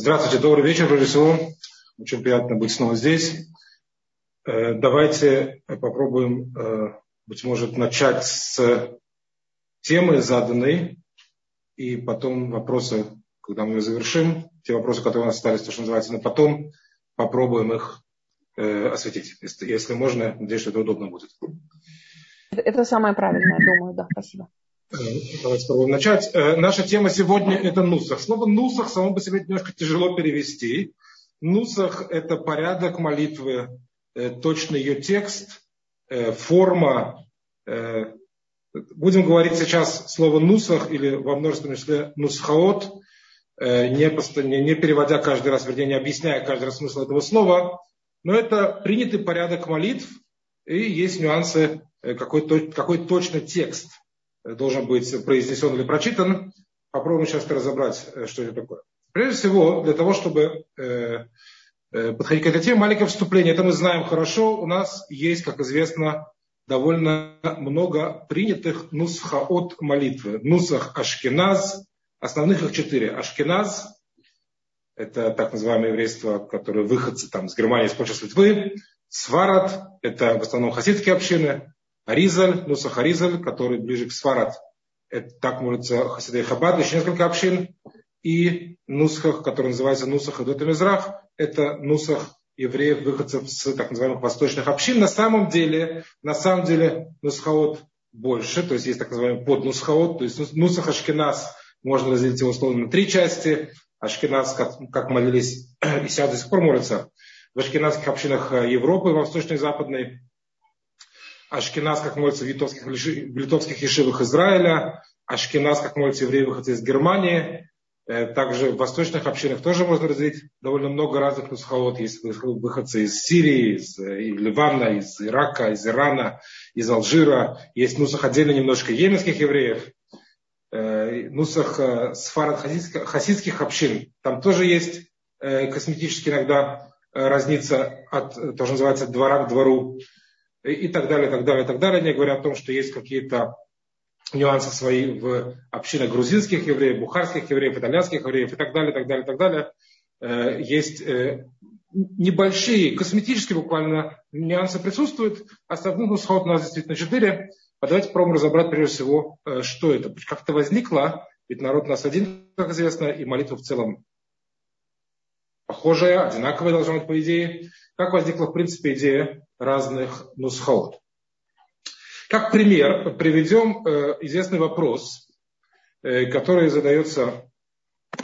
Здравствуйте, добрый вечер, прежде всего. Очень приятно быть снова здесь. Э, давайте попробуем, э, быть может, начать с темы заданной, и потом вопросы, когда мы ее завершим, те вопросы, которые у нас остались, то, что называется, но потом попробуем их э, осветить. Если, если можно, надеюсь, что это удобно будет. Это самое правильное, думаю, да, спасибо. Давайте попробуем начать. Э, наша тема сегодня это нусах. Слово нусах само по себе немножко тяжело перевести. Нусах это порядок молитвы, э, точный ее текст, э, форма. Будем говорить сейчас слово нусах или во множественном числе нусхаот, не, не переводя каждый раз, вернее, не объясняя каждый раз смысл этого слова. Но это принятый порядок молитв, и есть нюансы, какой, какой точно текст должен быть произнесен или прочитан. Попробуем сейчас разобрать, э, что это такое. Прежде всего, для того, чтобы э, э, подходить к этой теме, маленькое вступление. Это мы знаем хорошо. У нас есть, как известно, довольно много принятых нусхаот молитвы. Нусах Ашкеназ. Основных их четыре. Ашкеназ – это так называемое еврейство, которое выходцы там, с Германии, с Польши, с Литвы. Сварат – это в основном хасидские общины. Аризаль, Нусах Аризаль, который ближе к Сварат. Это так молится Хасидей Хабад, еще несколько общин. И Нусхах, который называется Нусах Идот Мизрах, это Нусах евреев, выходцев с так называемых восточных общин. На самом деле, на самом деле Нусхаот больше, то есть есть так называемый поднусхаот, то есть Нусах Ашкенас можно разделить его условно на три части. Ашкеназ, как, как молились и сейчас до сих пор молятся в ашкеназских общинах Европы, во восточной и западной. Ашкеназ, как молится в литовских, в литовских ешивах Израиля, Ашкеназ, как молится евреи, выходцы из Германии. Э, также в восточных общинах тоже можно разделить довольно много разных нусхаот. Есть выходцы из Сирии, из э, Ливана, из Ирака, из Ирана, из Алжира. Есть нусах отдельно немножко йеменских евреев. Э, нусах сфарад хасидских общин. Там тоже есть косметически иногда разница от, тоже называется, двора к двору и так далее, так далее, так далее. Они говорят о том, что есть какие-то нюансы свои в общинах грузинских евреев, бухарских евреев, итальянских евреев и так далее, так далее, так далее. Э, есть э, небольшие, косметические буквально нюансы присутствуют. Основных исход у нас действительно четыре. А давайте попробуем разобрать прежде всего, э, что это. Как это возникло, ведь народ у нас один, как известно, и молитва в целом похожая, одинаковая должна быть по идее. Как возникла, в принципе, идея разных нусхаот? Как пример приведем э, известный вопрос, э, который задается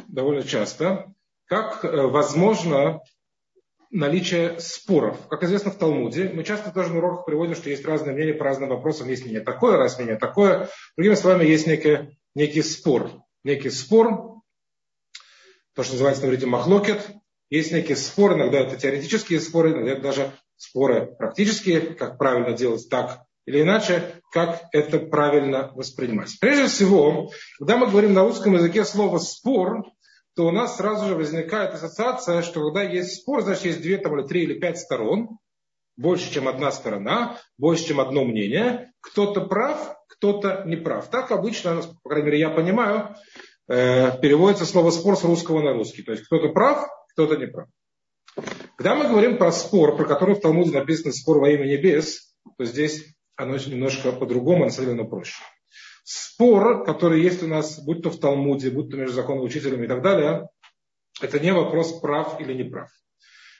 довольно часто. Как э, возможно наличие споров? Как известно в Талмуде, мы часто тоже на уроках приводим, что есть разные мнения по разным вопросам. Есть мнение такое, раз мнение такое. Другими словами, есть некий, некий спор. Некий спор, то, что называется на махлокет, есть некие споры, иногда это теоретические споры, иногда даже споры практические, как правильно делать так или иначе, как это правильно воспринимать. Прежде всего, когда мы говорим на русском языке слово «спор», то у нас сразу же возникает ассоциация, что когда есть спор, значит есть две там, или три или пять сторон, больше, чем одна сторона, больше, чем одно мнение. Кто-то прав, кто-то не прав. Так обычно, по крайней мере, я понимаю, э, переводится слово спор с русского на русский. То есть кто-то прав, кто-то не прав. Когда мы говорим про спор, про который в Талмуде написано спор во имя небес, то здесь оно немножко по-другому, на самом проще. Спор, который есть у нас, будь то в Талмуде, будь то между законным учителем и так далее, это не вопрос прав или не прав.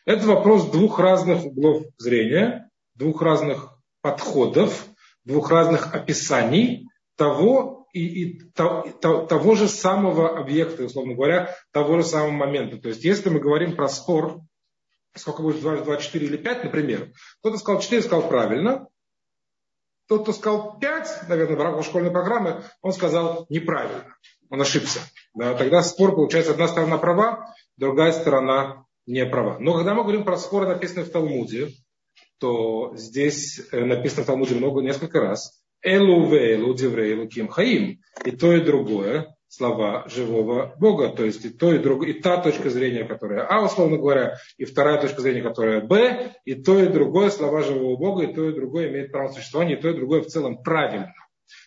Это вопрос двух разных углов зрения, двух разных подходов, двух разных описаний того, и, и то, то, того же самого объекта, условно говоря, того же самого момента. То есть, если мы говорим про спор, сколько будет 2, 2 4 или 5, например, кто-то сказал 4, сказал правильно, тот, кто сказал 5, наверное, в рамках школьной программы, он сказал неправильно, он ошибся. Да, тогда спор, получается, одна сторона права, другая сторона не права. Но когда мы говорим про споры, написанные в Талмуде, то здесь э, написано в Талмуде много, несколько раз. Элу вейлу диврейлу ким хаим. И то, и другое слова живого Бога. То есть и то, и другое, и та точка зрения, которая А, условно говоря, и вторая точка зрения, которая Б, и то, и другое слова живого Бога, и то, и другое имеет право существования, и то, и другое в целом правильно.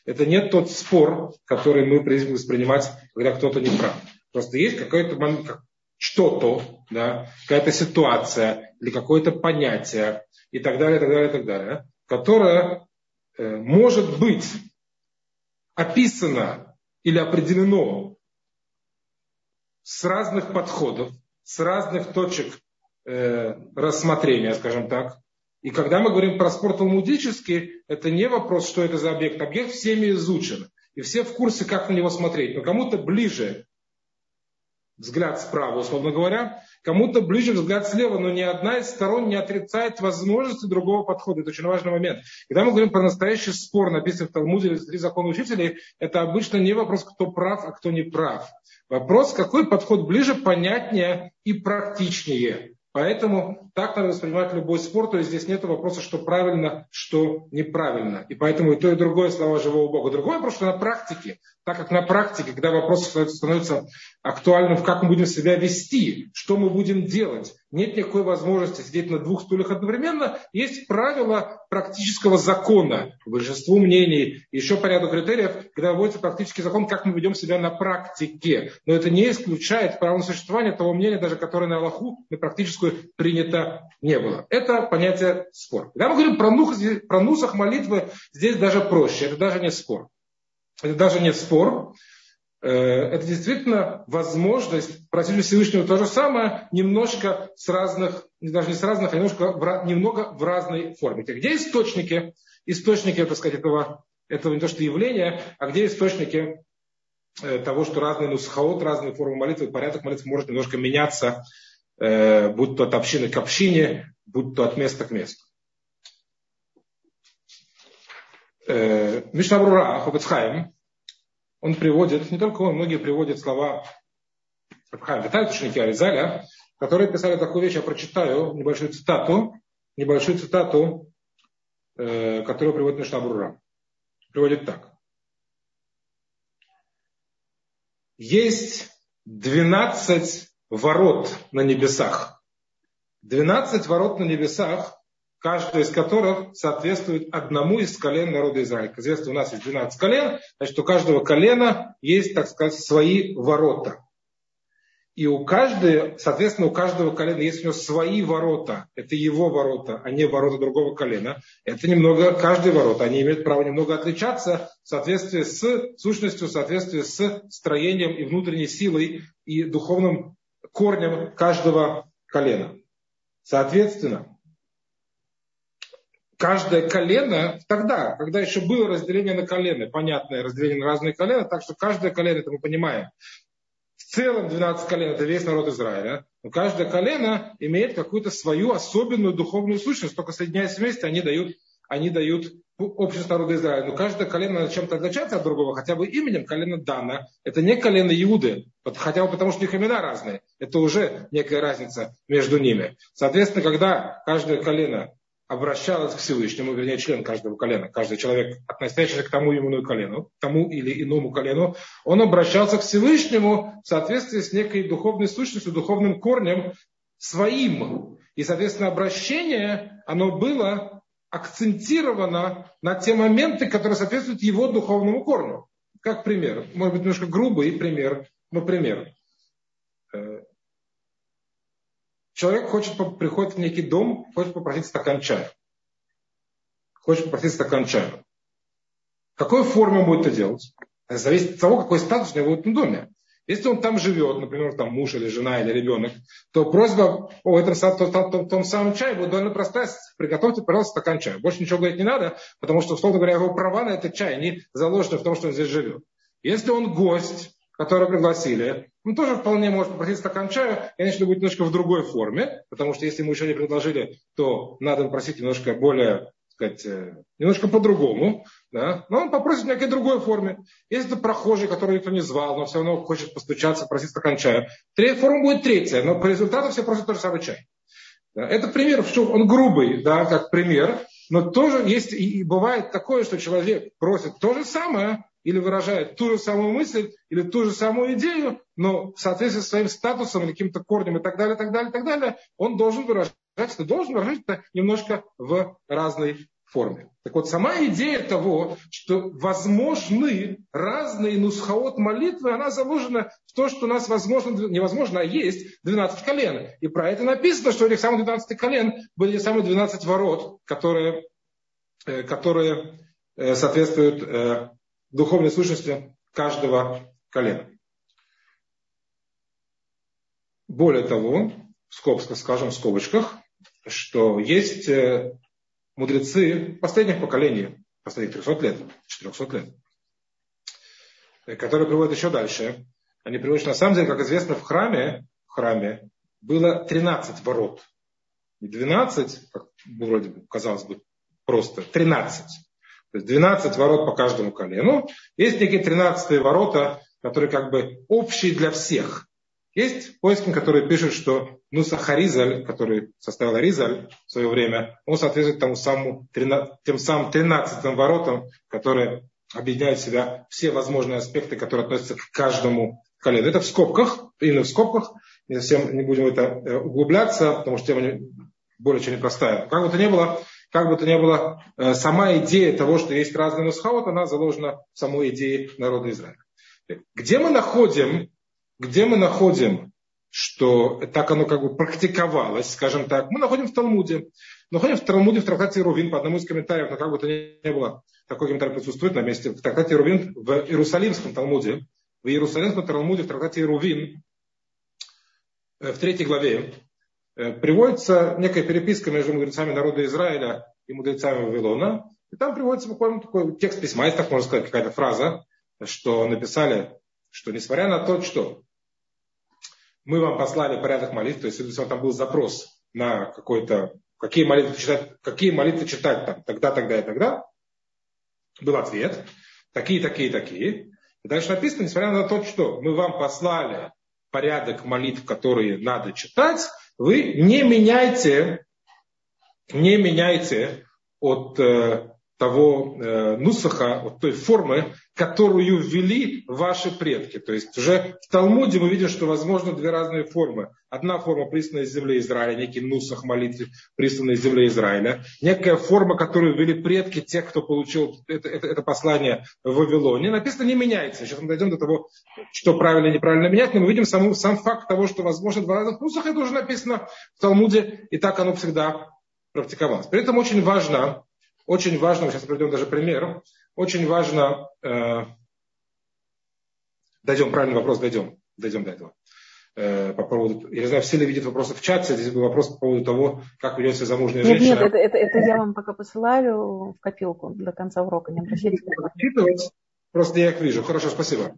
Это не тот спор, который мы привыкли воспринимать, когда кто-то не прав. Просто есть какой-то что-то, да, какая-то ситуация или какое-то понятие и так далее, и так далее, и так далее, которое может быть описано или определено с разных подходов, с разных точек э, рассмотрения, скажем так. И когда мы говорим про спор талмудический, это не вопрос, что это за объект. Объект всеми изучен. И все в курсе, как на него смотреть. Но кому-то ближе взгляд справа, условно говоря, кому-то ближе взгляд слева, но ни одна из сторон не отрицает возможности другого подхода. Это очень важный момент. Когда мы говорим про настоящий спор, написанный в Талмуде или три закона учителей, это обычно не вопрос, кто прав, а кто не прав. Вопрос, какой подход ближе, понятнее и практичнее. Поэтому так надо воспринимать любой спор, то есть здесь нет вопроса, что правильно, что неправильно. И поэтому и то, и другое слова живого Бога. Другое вопрос, что на практике, так как на практике, когда вопрос становится актуальным, как мы будем себя вести, что мы будем делать, нет никакой возможности сидеть на двух стульях одновременно. Есть правила практического закона, большинству мнений, еще по ряду критериев, когда вводится практический закон, как мы ведем себя на практике. Но это не исключает право на существование того мнения, даже которое на Аллаху, на практическую принято не было. Это понятие спор. Когда мы говорим про, нух, про нусах молитвы, здесь даже проще, это даже не спор. Это даже не спор. Э, это действительно возможность просить у Всевышнего то же самое, немножко с разных, даже не с разных, а немножко в, немного в разной форме. Где источники? Источники, так сказать, этого, этого не то что явления, а где источники э, того, что разные нусхаот, разные формы молитвы, порядок молитвы может немножко меняться, э, будь то от общины к общине, будь то от места к месту. Мишнабрура Хобецхайм, он приводит, не только он, многие приводят слова Виталь, ученики Аризаля, которые писали такую вещь, я прочитаю небольшую цитату, небольшую цитату, э, которую приводит Мишнабрура. Приводит так. Есть 12 ворот на небесах. 12 ворот на небесах, каждая из которых соответствует одному из колен народа Израиля. Как известно, у нас есть 12 колен, значит, у каждого колена есть, так сказать, свои ворота. И у каждого, соответственно, у каждого колена есть у него свои ворота. Это его ворота, а не ворота другого колена. Это немного, каждые ворота, они имеют право немного отличаться в соответствии с сущностью, в соответствии с строением и внутренней силой и духовным корнем каждого колена. Соответственно, каждое колено, тогда, когда еще было разделение на колено, понятное разделение на разные колена, так что каждое колено, это мы понимаем, в целом 12 колен это весь народ Израиля, но каждое колено имеет какую-то свою особенную духовную сущность, только соединяясь вместе, они дают, они дают общество народа Израиля. Но каждое колено чем-то отличаться от другого, хотя бы именем колено Дана. Это не колено Иуды, хотя бы потому, что у них имена разные. Это уже некая разница между ними. Соответственно, когда каждое колено обращалась к Всевышнему, вернее, член каждого колена, каждый человек, относящийся к тому именно колену, тому или иному колену, он обращался к Всевышнему в соответствии с некой духовной сущностью, духовным корнем своим. И, соответственно, обращение, оно было акцентировано на те моменты, которые соответствуют его духовному корню. Как пример, может быть, немножко грубый пример, но пример. Человек хочет, приходит в некий дом, хочет попросить стакан чая. Хочет попросить стакан чая. В какой форме он будет это делать? Это зависит от того, какой статус у него в этом доме. Если он там живет, например, там муж или жена или ребенок, то просьба о этом том, том, том самом чае будет довольно простая. Приготовьте, пожалуйста, стакан чая. Больше ничего говорить не надо, потому что, условно говоря, его права на этот чай, они заложены в том, что он здесь живет. Если он гость, которого пригласили, он тоже вполне может попросить стакан чая, конечно, будет немножко в другой форме, потому что если ему еще не предложили, то надо попросить немножко более, сказать, э, немножко по-другому, да? но он попросит в некой другой форме. Если это прохожий, который никто не звал, но все равно хочет постучаться, просить стакан чая, третья форма будет третья, но по результату все просят тот же самый чай. Да? Это пример, что он грубый, да, как пример, но тоже есть и бывает такое, что человек просит то же самое, или выражает ту же самую мысль, или ту же самую идею, но в соответствии со своим статусом или каким-то корнем и так далее, так далее, так далее, он должен выражать это, должен выражать это немножко в разной форме. Так вот, сама идея того, что возможны разные нусхаот молитвы, она заложена в то, что у нас возможно, невозможно, а есть 12 колен. И про это написано, что этих самых 12 колен были самые 12 ворот, которые, э, которые э, соответствуют э, духовной сущности каждого колена. Более того, в скобках, скажем в скобочках, что есть мудрецы последних поколений, последних 300 лет, 400 лет, которые приводят еще дальше. Они приводят, что на самом деле, как известно, в храме, в храме было 13 ворот. Не 12, как вроде бы казалось бы просто, 13. То есть 12 ворот по каждому колену. Есть некие 13 ворота, которые как бы общие для всех. Есть поиски, которые пишут, что Нуса Харизаль, который составил Аризаль в свое время, он соответствует тому самому, тем самым 13 воротам, которые объединяют в себя все возможные аспекты, которые относятся к каждому колену. Это в скобках, именно в скобках. Не совсем не будем в это э, углубляться, потому что тема более чем непростая. Как бы то ни было, как бы то ни было, э, сама идея того, что есть разные нусхаот, она заложена в самой идее народа Израиля. Где мы находим где мы находим, что так оно как бы практиковалось, скажем так, мы находим в Талмуде. Находим в Талмуде в трактате Рувин, по одному из комментариев, но как бы то ни было, такой комментарий присутствует на месте, в трактате Рувин в Иерусалимском Талмуде, в Иерусалимском Талмуде, в трактате Рувин, э, в третьей главе, приводится некая переписка между мудрецами народа Израиля и мудрецами Вавилона. И там приводится буквально такой текст письма, есть так можно сказать, какая-то фраза, что написали, что несмотря на то, что мы вам послали порядок молитв, то есть если там был запрос на какой-то, какие молитвы читать, какие молитвы читать там, тогда, тогда и тогда, был ответ, такие, такие, такие. И дальше написано, несмотря на то, что мы вам послали порядок молитв, которые надо читать, вы не меняйте, не меняйте от э, того э, нусаха, вот той формы, которую ввели ваши предки. То есть уже в Талмуде мы видим, что возможно две разные формы. Одна форма присланная из земли Израиля, некий нусах молитвы, присланный из земли Израиля. Некая форма, которую ввели предки тех, кто получил это, это, это послание в Вавилоне. Написано, не меняется. Сейчас мы дойдем до того, что правильно и неправильно менять, но мы видим сам, сам факт того, что возможно два разных нусаха, это уже написано в Талмуде, и так оно всегда практиковалось. При этом очень важно, очень важно, сейчас приведем даже пример, очень важно, э, дойдем, правильный вопрос, дойдем, дойдем до этого. Э, по поводу, я не знаю, все ли видят вопросы в чате, здесь был вопрос по поводу того, как ведет себя замужняя нет, женщина. Нет, это, это, это я вам пока посылаю в копилку до конца урока, не обращайтесь внимания. Просто я их вижу. Хорошо, спасибо.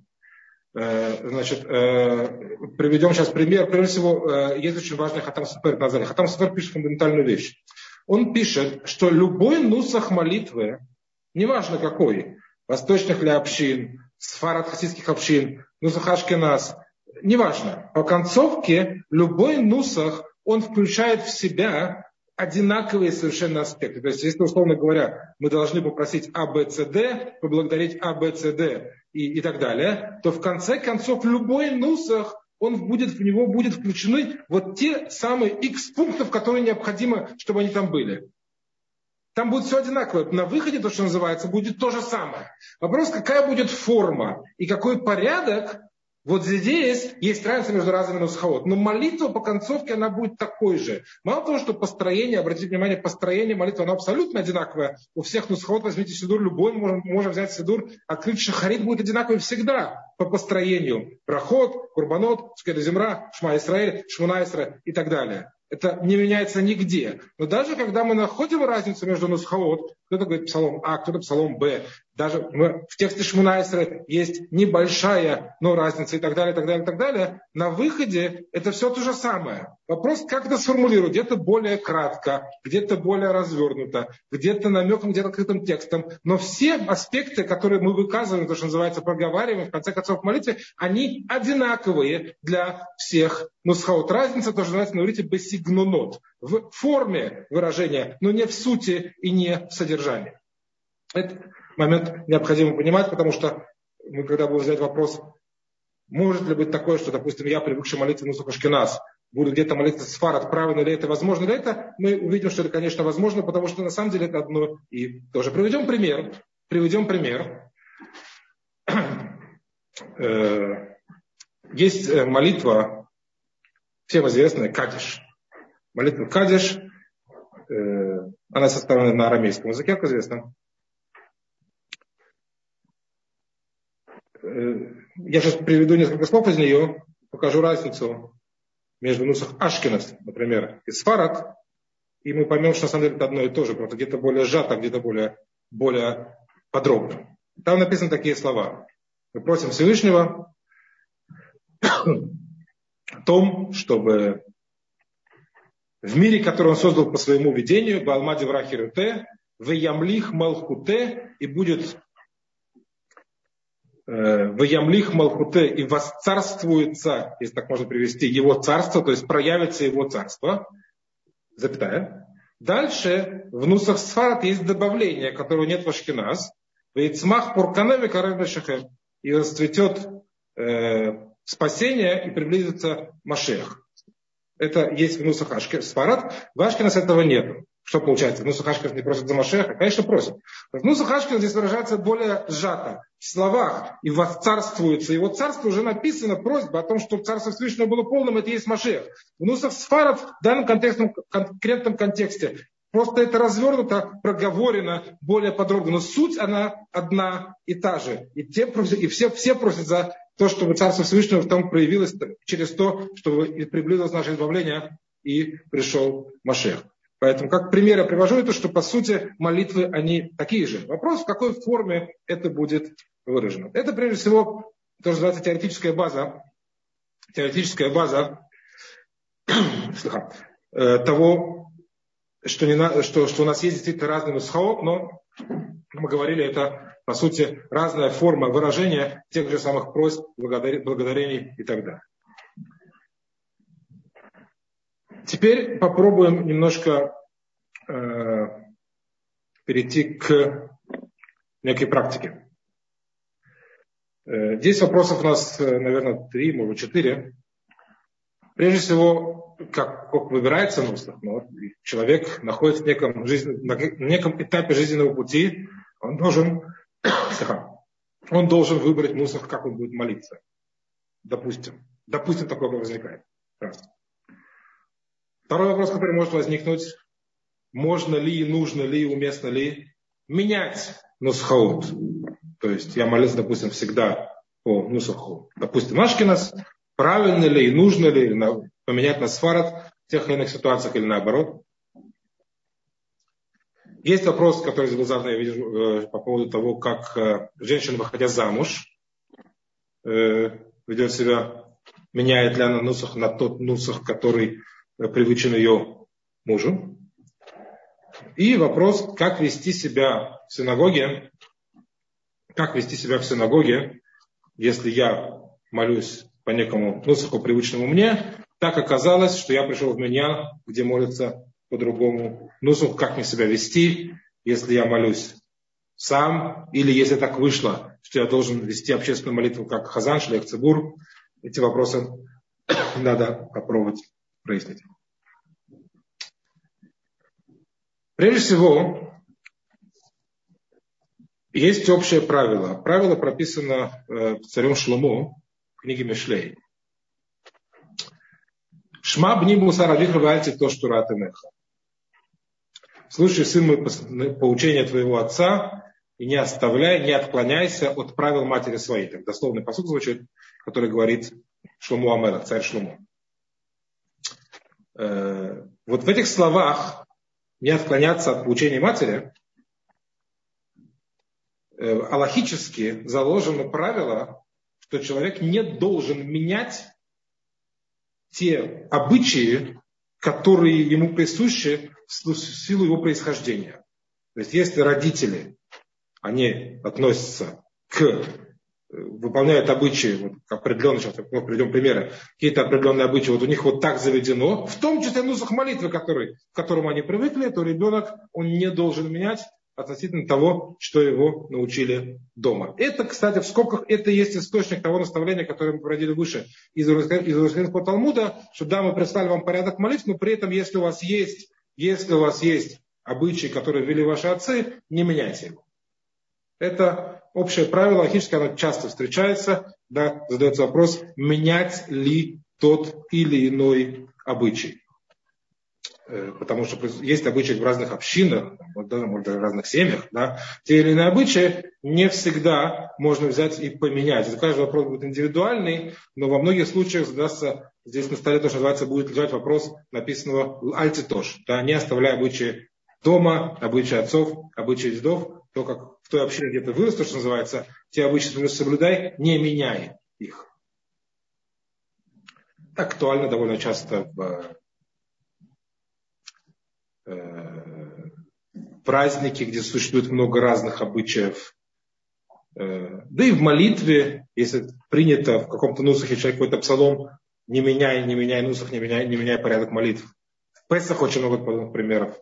Э, значит, э, приведем сейчас пример. Прежде всего, э, есть очень важный Хатам Супер название. Хатам Супер пишет фундаментальную вещь он пишет, что любой нусах молитвы, неважно какой, восточных ли общин, сфарат хасидских общин, нусах Ашкенас, неважно, по концовке любой нусах, он включает в себя одинаковые совершенно аспекты. То есть, если, условно говоря, мы должны попросить А, Б, С, Д, поблагодарить А, Б, С, Д и, и так далее, то в конце концов любой нусах он будет, в него будет включены вот те самые X пунктов, которые необходимо, чтобы они там были. Там будет все одинаково. На выходе, то, что называется, будет то же самое. Вопрос, какая будет форма и какой порядок, вот здесь есть разница между разными нусхаот. Но молитва по концовке, она будет такой же. Мало того, что построение, обратите внимание, построение молитвы, оно абсолютно одинаковое. У всех нусхаот возьмите сидур, любой, можем, можем взять сидур, открыть шахарит будет одинаковый всегда по построению. Проход, Курбанот, Земра, Шма Исраиль, Шмуна Исраиль и так далее. Это не меняется нигде. Но даже когда мы находим разницу между нусхаот, кто-то говорит псалом А, кто-то псалом Б, даже мы, в тексте Шмунайсера есть небольшая, но разница и так далее, и так далее, и так далее. На выходе это все то же самое. Вопрос, как это сформулировать. Где-то более кратко, где-то более развернуто, где-то намеком, где-то открытым текстом. Но все аспекты, которые мы выказываем, то, что называется, проговариваем, в конце концов, в молитве, они одинаковые для всех. Но схаут разница, тоже называется на иврите бессигнунот. В форме выражения, но не в сути и не в содержании. Этот момент необходимо понимать, потому что мы, когда будем задать вопрос, может ли быть такое, что, допустим, я, привыкший молиться Нусук Ашкеназ, будут где-то молиться сфарат, правильно ли это, возможно ли это, мы увидим, что это, конечно, возможно, потому что на самом деле это одно и тоже. Приведем пример. Приведем пример. Э, есть э, молитва, всем известная, Кадиш. Молитва Кадиш, э, она составлена на арамейском языке, как известно. Я сейчас приведу несколько слов из нее, покажу разницу между нусах Ашкинас, например, и Сфарат, и мы поймем, что на самом деле это одно и то же, просто где-то более сжато, где-то более, более подробно. Там написаны такие слова. Мы просим Всевышнего о том, чтобы в мире, который он создал по своему видению, Балмади Врахируте, в Ямлих Малхуте, и будет Э, в Ямлих Малхуте и восцарствуется, если так можно привести, его царство, то есть проявится его царство, запятая. Дальше в Нусах Сфарат есть добавление, которого нет в Ашкиназ. Вейцмах Пурканеви Кареба Шехем. И расцветет э, спасение и приблизится Машех. Это есть в Нусах Сфарат. В Ашкиназ этого нет. Что получается? Ну, Сахашкин не просит за Машеха? Конечно, просит. Ну, Сахашкин здесь выражается более сжато. В словах «и восцарствуется». Его царство уже написано просьба о том, чтобы царство Всевышнего было полным, это и есть Машех. В Нусах Сфаров в данном контекстном, конкретном контексте Просто это развернуто, проговорено более подробно. Но суть она одна и та же. И, те и все, все просят за то, чтобы Царство Всевышнего в том проявилось через то, чтобы приблизилось наше избавление и пришел Машех. Поэтому как пример я привожу это, что по сути молитвы они такие же. Вопрос, в какой форме это будет выражено. Это прежде всего то, что называется теоретическая база, теоретическая база э, того, что, не что, что у нас есть действительно разные нусхаот, но мы говорили, это по сути разная форма выражения тех же самых просьб, благодарений и так далее. Теперь попробуем немножко э, перейти к некой практике. Э, здесь вопросов у нас, э, наверное, три, может четыре. Прежде всего, как, как выбирается нуслах, ну, человек находится в неком, жизнь, на неком этапе жизненного пути, он должен, он должен выбрать нуслах, как он будет молиться. Допустим. Допустим, такое возникает. Раз. Второй вопрос, который может возникнуть, можно ли, нужно ли, уместно ли менять нусхаут. То есть я молюсь, допустим, всегда по нусаху. Допустим, Ашкинас, правильно ли и нужно ли поменять на сфарат в тех или иных ситуациях или наоборот. Есть вопрос, который был задан, я вижу, э, по поводу того, как э, женщина, выходя замуж, э, ведет себя, меняет ли она нусах на тот нусах, который привычен ее мужу. И вопрос, как вести себя в синагоге, как вести себя в синагоге, если я молюсь по некому нусаху, привычному мне, так оказалось, что я пришел в меня, где молятся по-другому нусаху, как мне себя вести, если я молюсь сам, или если так вышло, что я должен вести общественную молитву, как Хазан, Шлех Цибур. Эти вопросы надо попробовать прояснить. Прежде всего, есть общее правило. Правило прописано э, царем Шломо в книге Мишлей. Шма бни мусара вихрвальте то, что ратенеха. Слушай, сын мой, поучение твоего отца, и не оставляй, не отклоняйся от правил матери своей. Так дословный посуд звучит, который говорит Шлому Амера, царь Шлому. Э, вот в этих словах не отклоняться от поучения матери, э, аллахически заложено правило, что человек не должен менять те обычаи, которые ему присущи в силу его происхождения. То есть если родители, они относятся к выполняют обычаи, вот определенные, сейчас мы приведем примеры, какие-то определенные обычаи, вот у них вот так заведено, в том числе нусах молитвы, который, к которому они привыкли, то ребенок, он не должен менять, относительно того, что его научили дома. Это, кстати, в скобках, это есть источник того наставления, которое мы проводили выше из Иерусалимского Талмуда, что да, мы представили вам порядок молитв, но при этом, если у вас есть, если у вас есть обычаи, которые ввели ваши отцы, не меняйте его. Это общее правило, логическое, оно часто встречается, да, задается вопрос, менять ли тот или иной обычай. Э, потому что есть обычаи в разных общинах, даже, может, в разных семьях, да, те или иные обычаи не всегда можно взять и поменять. Каждый вопрос будет индивидуальный, но во многих случаях задастся, здесь на столе то, что называется, будет лежать вопрос написанного альтитош, да, не оставляя обычаи дома, обычаи отцов, обычаи дедов, то, как в той общине, где ты вырос, то, что называется, те обычаи соблюдай, не меняй их. Актуально довольно часто в э, праздники, где существует много разных обычаев. Э, да и в молитве, если принято в каком-то нусахе человек какой-то псалом, не меняй, не меняй нусах, не меняй, не меняй порядок молитв. В Песах очень много подобных примеров.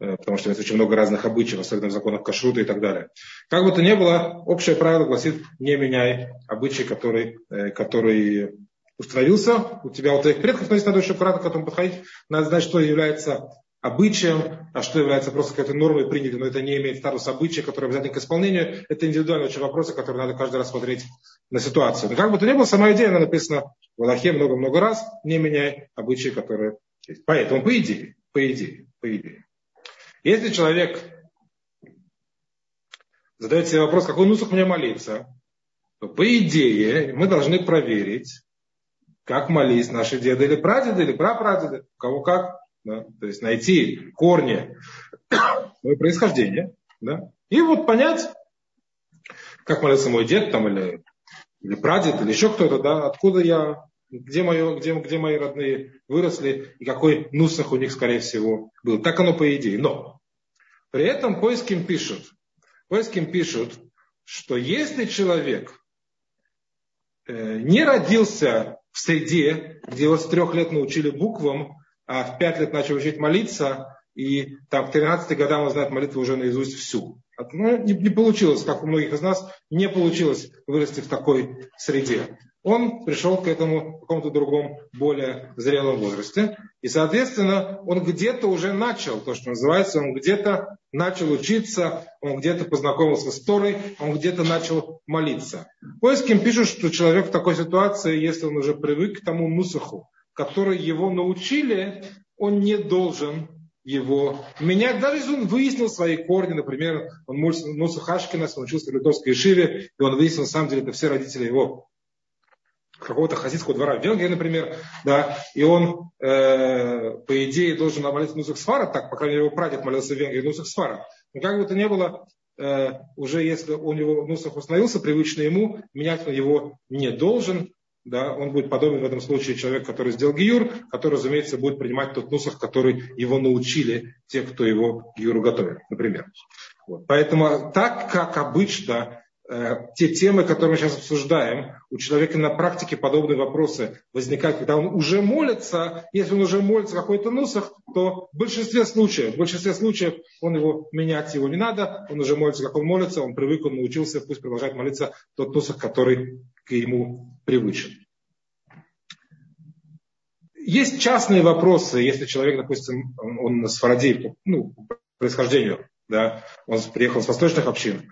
Э, потому что есть очень много разных обычаев, особенно в законах кашрута и так далее. Как бы то ни было, общее правило гласит, не меняй обычай, который, э, который установился у тебя, у твоих предков, но здесь надо очень аккуратно к этому подходить, надо знать, что является обычаем, а что является просто какой-то нормой принятой, но это не имеет статус обычая, который обязательно к исполнению. Это индивидуальные очень вопросы, которые надо каждый раз смотреть на ситуацию. Но как бы то ни было, сама идея, она написана в Аллахе много-много раз, не меняй обычаи, которые есть. Поэтому, по идее, по идее, по идее, если человек задает себе вопрос, какой нусах мне молиться, то по идее мы должны проверить, как молились наши деды или прадеды, или прапрадеды, кого как. Да? То есть найти корни моего происхождения. Да? И вот понять, как молился мой дед там, или, или прадед, или еще кто-то, да, откуда я, где, мое, где, где мои родные выросли, и какой нусах у них, скорее всего, был. Так оно по идее. Но при этом поиским пишут, поиским пишут, что если человек э, не родился в среде, где его с трех лет научили буквам, а в пять лет начал учить молиться, и там к 13 годам он знает молитву уже наизусть всю. Ну, не, не получилось, как у многих из нас, не получилось вырасти в такой среде он пришел к этому в каком-то другом, более зрелом возрасте. И, соответственно, он где-то уже начал, то, что называется, он где-то начал учиться, он где-то познакомился с Торой, он где-то начал молиться. Поиским пишут, что человек в такой ситуации, если он уже привык к тому мусаху, который его научили, он не должен его менять. Даже если он выяснил свои корни, например, он Муса Хашкинас, он учился в Литовской Шиве, и он выяснил, на самом деле, это все родители его какого-то хасидского двора в Венгрии, например, да, и он, э, по идее, должен молиться Нусах Сфара, так, по крайней мере, его прадед молился в Венгрии Нусах Сфара. Но как бы то ни было, э, уже если у него Нусах установился, привычно ему, менять он его не должен, да, он будет подобен в этом случае человек, который сделал гиюр, который, разумеется, будет принимать тот нусах, который его научили те, кто его гиюру готовил, например. Вот. Поэтому так, как обычно те темы, которые мы сейчас обсуждаем, у человека на практике подобные вопросы возникают, когда он уже молится, если он уже молится какой-то нусах, то в большинстве случаев, в большинстве случаев он его менять его не надо, он уже молится, как он молится, он привык, он научился, пусть продолжает молиться тот нусах, который к ему привычен. Есть частные вопросы, если человек, допустим, он с фарадей, ну, происхождению, да, он приехал с восточных общин,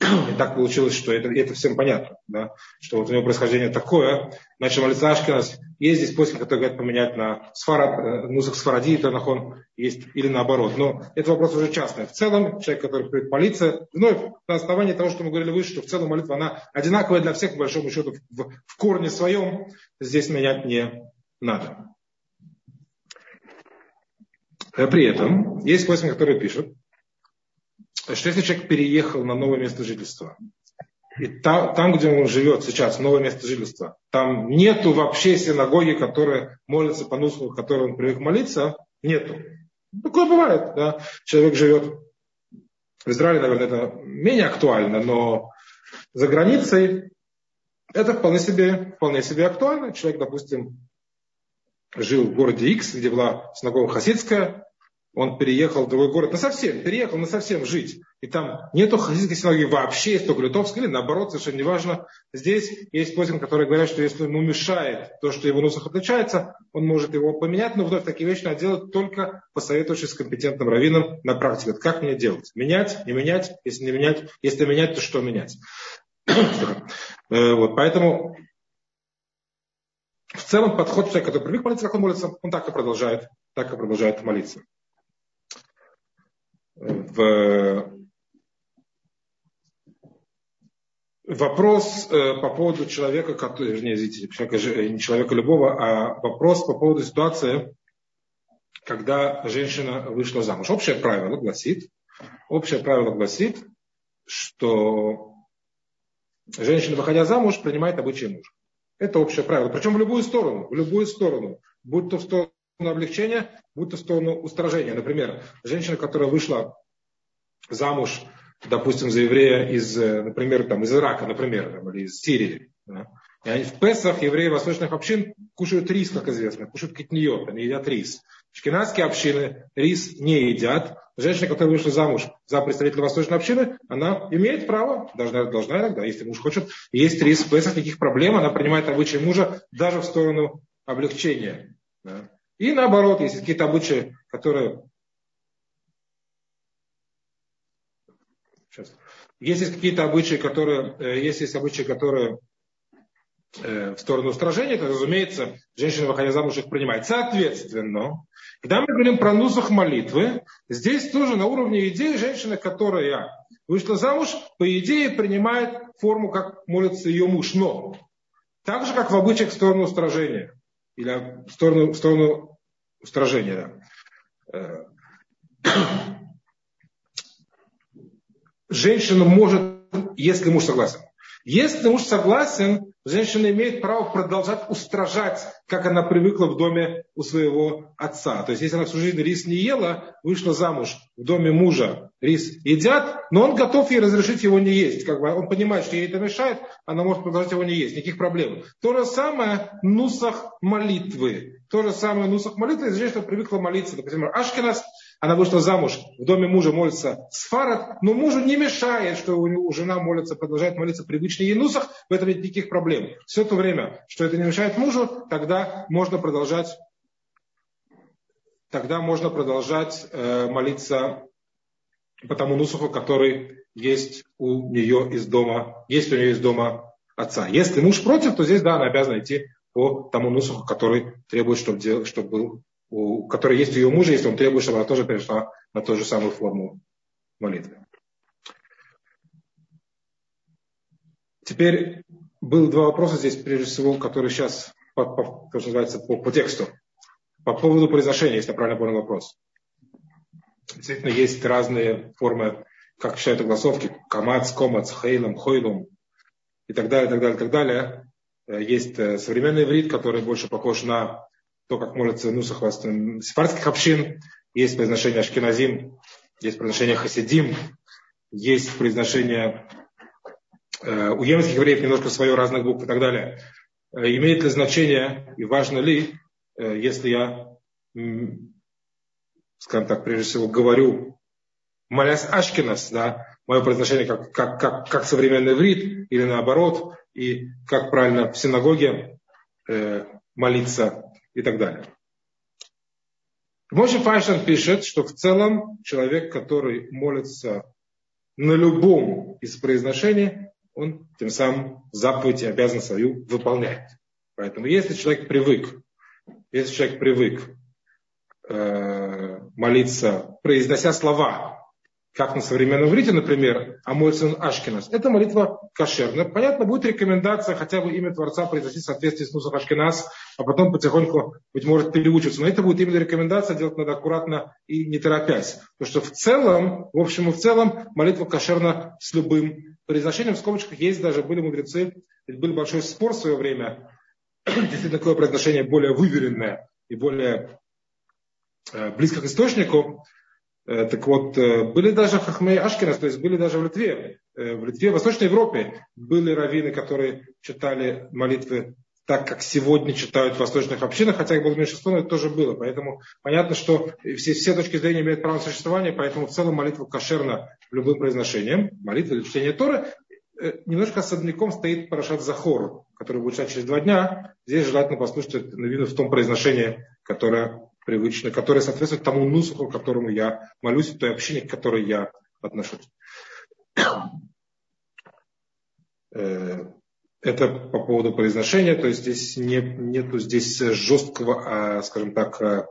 и так получилось, что это, это всем понятно, да, что вот у него происхождение такое. Начал молиться Ашкинас. Есть здесь поиски, которые говорят поменять на сфарад, э, нусах сфаради, танахон, есть или наоборот. Но это вопрос уже частный. В целом, человек, который приходит молиться, вновь на основании того, что мы говорили выше, что в целом молитва, она одинаковая для всех, по большому счету, в, в корне своем, здесь менять не надо. Э, при этом есть поиски, которые пишут, что если человек переехал на новое место жительства, и там, там, где он живет сейчас, новое место жительства, там нету вообще синагоги, которая молится по нусу, которой он привык молиться, нету. Такое бывает, да. Человек живет в Израиле, наверное, это менее актуально, но за границей это вполне себе, вполне себе актуально. Человек, допустим, жил в городе X, где была синагога хасидская, он переехал в другой город, на совсем, переехал на совсем жить, и там нету хасидской синагоги вообще, есть только литовская, или наоборот, совершенно неважно. Здесь есть посин, которые говорят, что если ему мешает то, что его носах отличается, он может его поменять, но вновь такие вещи надо делать только посоветовавшись с компетентным раввином на практике. Как мне делать? Менять, не менять? Если не менять, если менять, то что менять? Э, вот, поэтому в целом подход человека, который привык молиться, как он молится, он так и продолжает, так и продолжает молиться. В вопрос э, по поводу человека, который, вернее, извините, человека, не человека любого, а вопрос по поводу ситуации, когда женщина вышла замуж. Общее правило гласит, общее правило гласит, что женщина, выходя замуж, принимает обычай мужа. Это общее правило. Причем в любую сторону, в любую сторону. Будь то в сторону облегчения, будь то в сторону устражения. Например, женщина, которая вышла замуж, допустим, за еврея из, например, там, из Ирака, например, там, или из Сирии. Да? И они в Песах евреи восточных общин кушают рис, как известно, кушают китниот, они едят рис. Шкинадские общины рис не едят. Женщина, которая вышла замуж за представителя восточной общины, она имеет право, должна, должна иногда, если муж хочет, есть рис в Песах, никаких проблем, она принимает обычаи мужа даже в сторону облегчения. Да. И наоборот, есть какие-то обычаи, которые Сейчас. Есть какие-то обычаи, которые, э, есть, есть обычаи, которые э, в сторону устражения, то, разумеется, женщина, выходя замуж, их принимает. Соответственно, когда мы говорим про нусах молитвы, здесь тоже на уровне идеи женщина, которая вышла замуж, по идее принимает форму, как молится ее муж. Но так же, как в обычаях в сторону устражения. Или в сторону, в сторону устражения. Да. Э, женщина может, если муж согласен. Если муж согласен, женщина имеет право продолжать устражать, как она привыкла в доме у своего отца. То есть, если она всю жизнь рис не ела, вышла замуж в доме мужа, рис едят, но он готов ей разрешить его не есть. Как бы он понимает, что ей это мешает, она может продолжать его не есть, никаких проблем. То же самое нусах молитвы. То же самое нусах молитвы, если женщина привыкла молиться. Например, Ашкинас она вышла замуж, в доме мужа молится сфарад, но мужу не мешает, что у, него, жена молится, продолжает молиться привычный ей нусах, в этом нет никаких проблем. Все то время, что это не мешает мужу, тогда можно продолжать, тогда можно продолжать э, молиться по тому нусуху, который есть у нее из дома, есть у нее из дома отца. Если муж против, то здесь, да, она обязана идти по тому нусуху, который требует, чтобы, чтобы был у, которая есть у ее мужа, если он требует, чтобы она тоже перешла на ту же самую форму молитвы. Теперь было два вопроса здесь, прежде всего, которые сейчас, по, по, что называется, по, по тексту. По поводу произношения, если я правильно понял вопрос. Действительно, есть разные формы, как считают огласовки, камац, комац, хейлом, хойлом и так далее, так далее, так далее. Есть э, современный иврит, который больше похож на то, как молится Нусах сефардских общин, есть произношение Ашкеназим, есть произношение Хасидим, есть произношение э, у емских евреев немножко свое разных букв и так далее. Э, имеет ли значение и важно ли, э, если я, скажем так, прежде всего говорю молясь Ашкинас, да, мое произношение как, как, как, как современный врит или наоборот, и как правильно в синагоге э, молиться и так далее. Моше Файшан пишет, что в целом человек, который молится на любом из произношений, он тем самым заповедь и обязан свою выполнять. Поэтому если человек привык, если человек привык э, молиться, произнося слова как на современном иврите, например, Амойцин Ашкинас, это молитва кошерная. Понятно, будет рекомендация хотя бы имя Творца произносить в соответствии с Нусах Ашкинас, а потом потихоньку, быть может, переучиться. Но это будет именно рекомендация, делать надо аккуратно и не торопясь. Потому что в целом, в общем и в целом, молитва кошерна с любым произношением. В скобочках есть даже, были мудрецы, был большой спор в свое время, действительно такое произношение более выверенное и более э, близко к источнику, Э, так вот, э, были даже Хахмей Ашкинас, то есть были даже в Литве, в Литве, в Восточной Европе были раввины, которые читали молитвы так, как сегодня читают в восточных общинах, хотя их было меньшинство, но это тоже было. Поэтому понятно, что все, все точки зрения имеют право на существование, поэтому в целом молитва кошерна любым произношением. Молитва или чтение Торы э, немножко особняком стоит Парашат Захор, который будет читать через два дня. Здесь желательно послушать новину в том произношении, которое привычно, которое соответствует тому нусуху, которому я молюсь, той общине, к которой я отношусь. Э, это по поводу произношения, то есть здесь не, нету здесь жесткого, а, скажем так, э,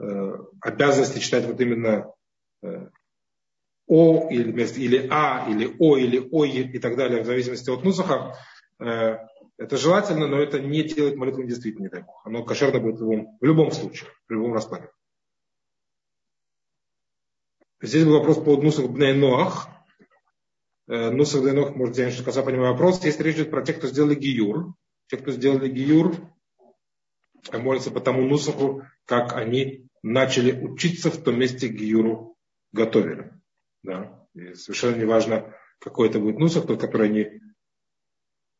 э, обязанности читать вот именно О или, или А, или О, или Ой и так далее, в зависимости от нусаха. Это желательно, но это не делает молитву действительно, дай Бог. Оно кошерно будет в любом, в любом случае, в любом раскладе. Здесь был вопрос по поводу нусах Бней Ноах. Э, Нусах Бней Ноах, может, я немножко конца понимаю вопрос. Если речь идет про тех, кто сделали гиюр, те, кто сделали гиюр, молятся по тому нусаху, как они начали учиться в том месте гиюру готовили. Да. И совершенно неважно, какой это будет нусах, тот, который они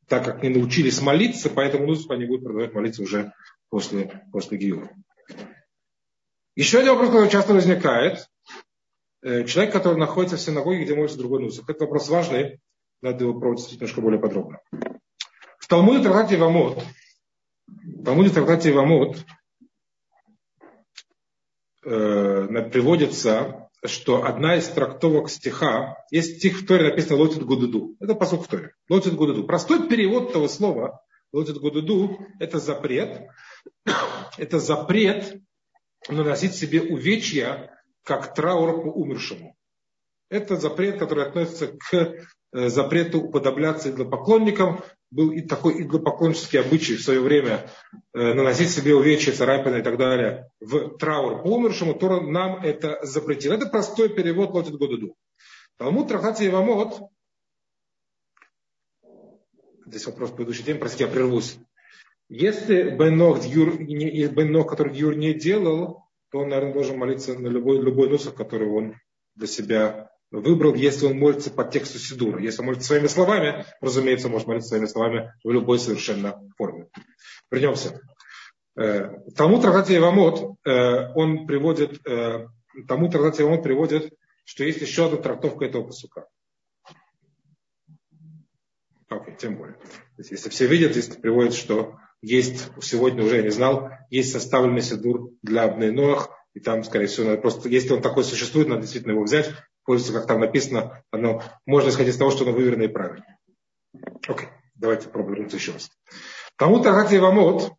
так как не научились молиться, поэтому нусах они будут продолжать молиться уже после, после гиюра. Еще один вопрос, который часто возникает. Э, человек, который находится в синагоге, где молится другой нусах. Это вопрос важный, надо его проводить немножко более подробно. В Талмуде трактате Вамот, в Талмуде трактате Вамот э, приводится, что одна из трактовок стиха, есть стих в Торе написано «Лотит Гудуду». Это посыл в Торе. «Лотит Гудуду». Простой перевод этого слова «Лотит Гудуду» – это запрет. это запрет наносить себе увечья как траур по умершему. Это запрет, который относится к э, запрету уподобляться идолопоклонникам. Был и такой идолопоклоннический обычай в свое время э, наносить себе увечья, царапины и так далее в траур по умершему. Тора нам это запретил. Это простой перевод Лотит Годуду. Талмуд Трахати Ивамот. Здесь вопрос по предыдущей теме, простите, я прервусь. Если Бенох, Бенох, который Юр не делал, то он, наверное, должен молиться на любой, любой нусах, который он для себя выбрал, если он молится по тексту Сидура. Если он молится своими словами, разумеется, может молиться своими словами в любой совершенно форме. Вернемся. Э, тому Трактате Ивамот, э, он приводит, э, тому Трактате Ивамот приводит, что есть еще одна трактовка этого посука. Okay, тем более. Если все видят, здесь приводит, что есть, сегодня уже я не знал, есть составленный сидур для Абнейноах, и там, скорее всего, надо просто, если он такой существует, надо действительно его взять, пользоваться, как там написано, оно, можно исходить из того, что оно выверено и правильно. Окей, давайте попробуем еще раз. Тому Тартати Ивамот,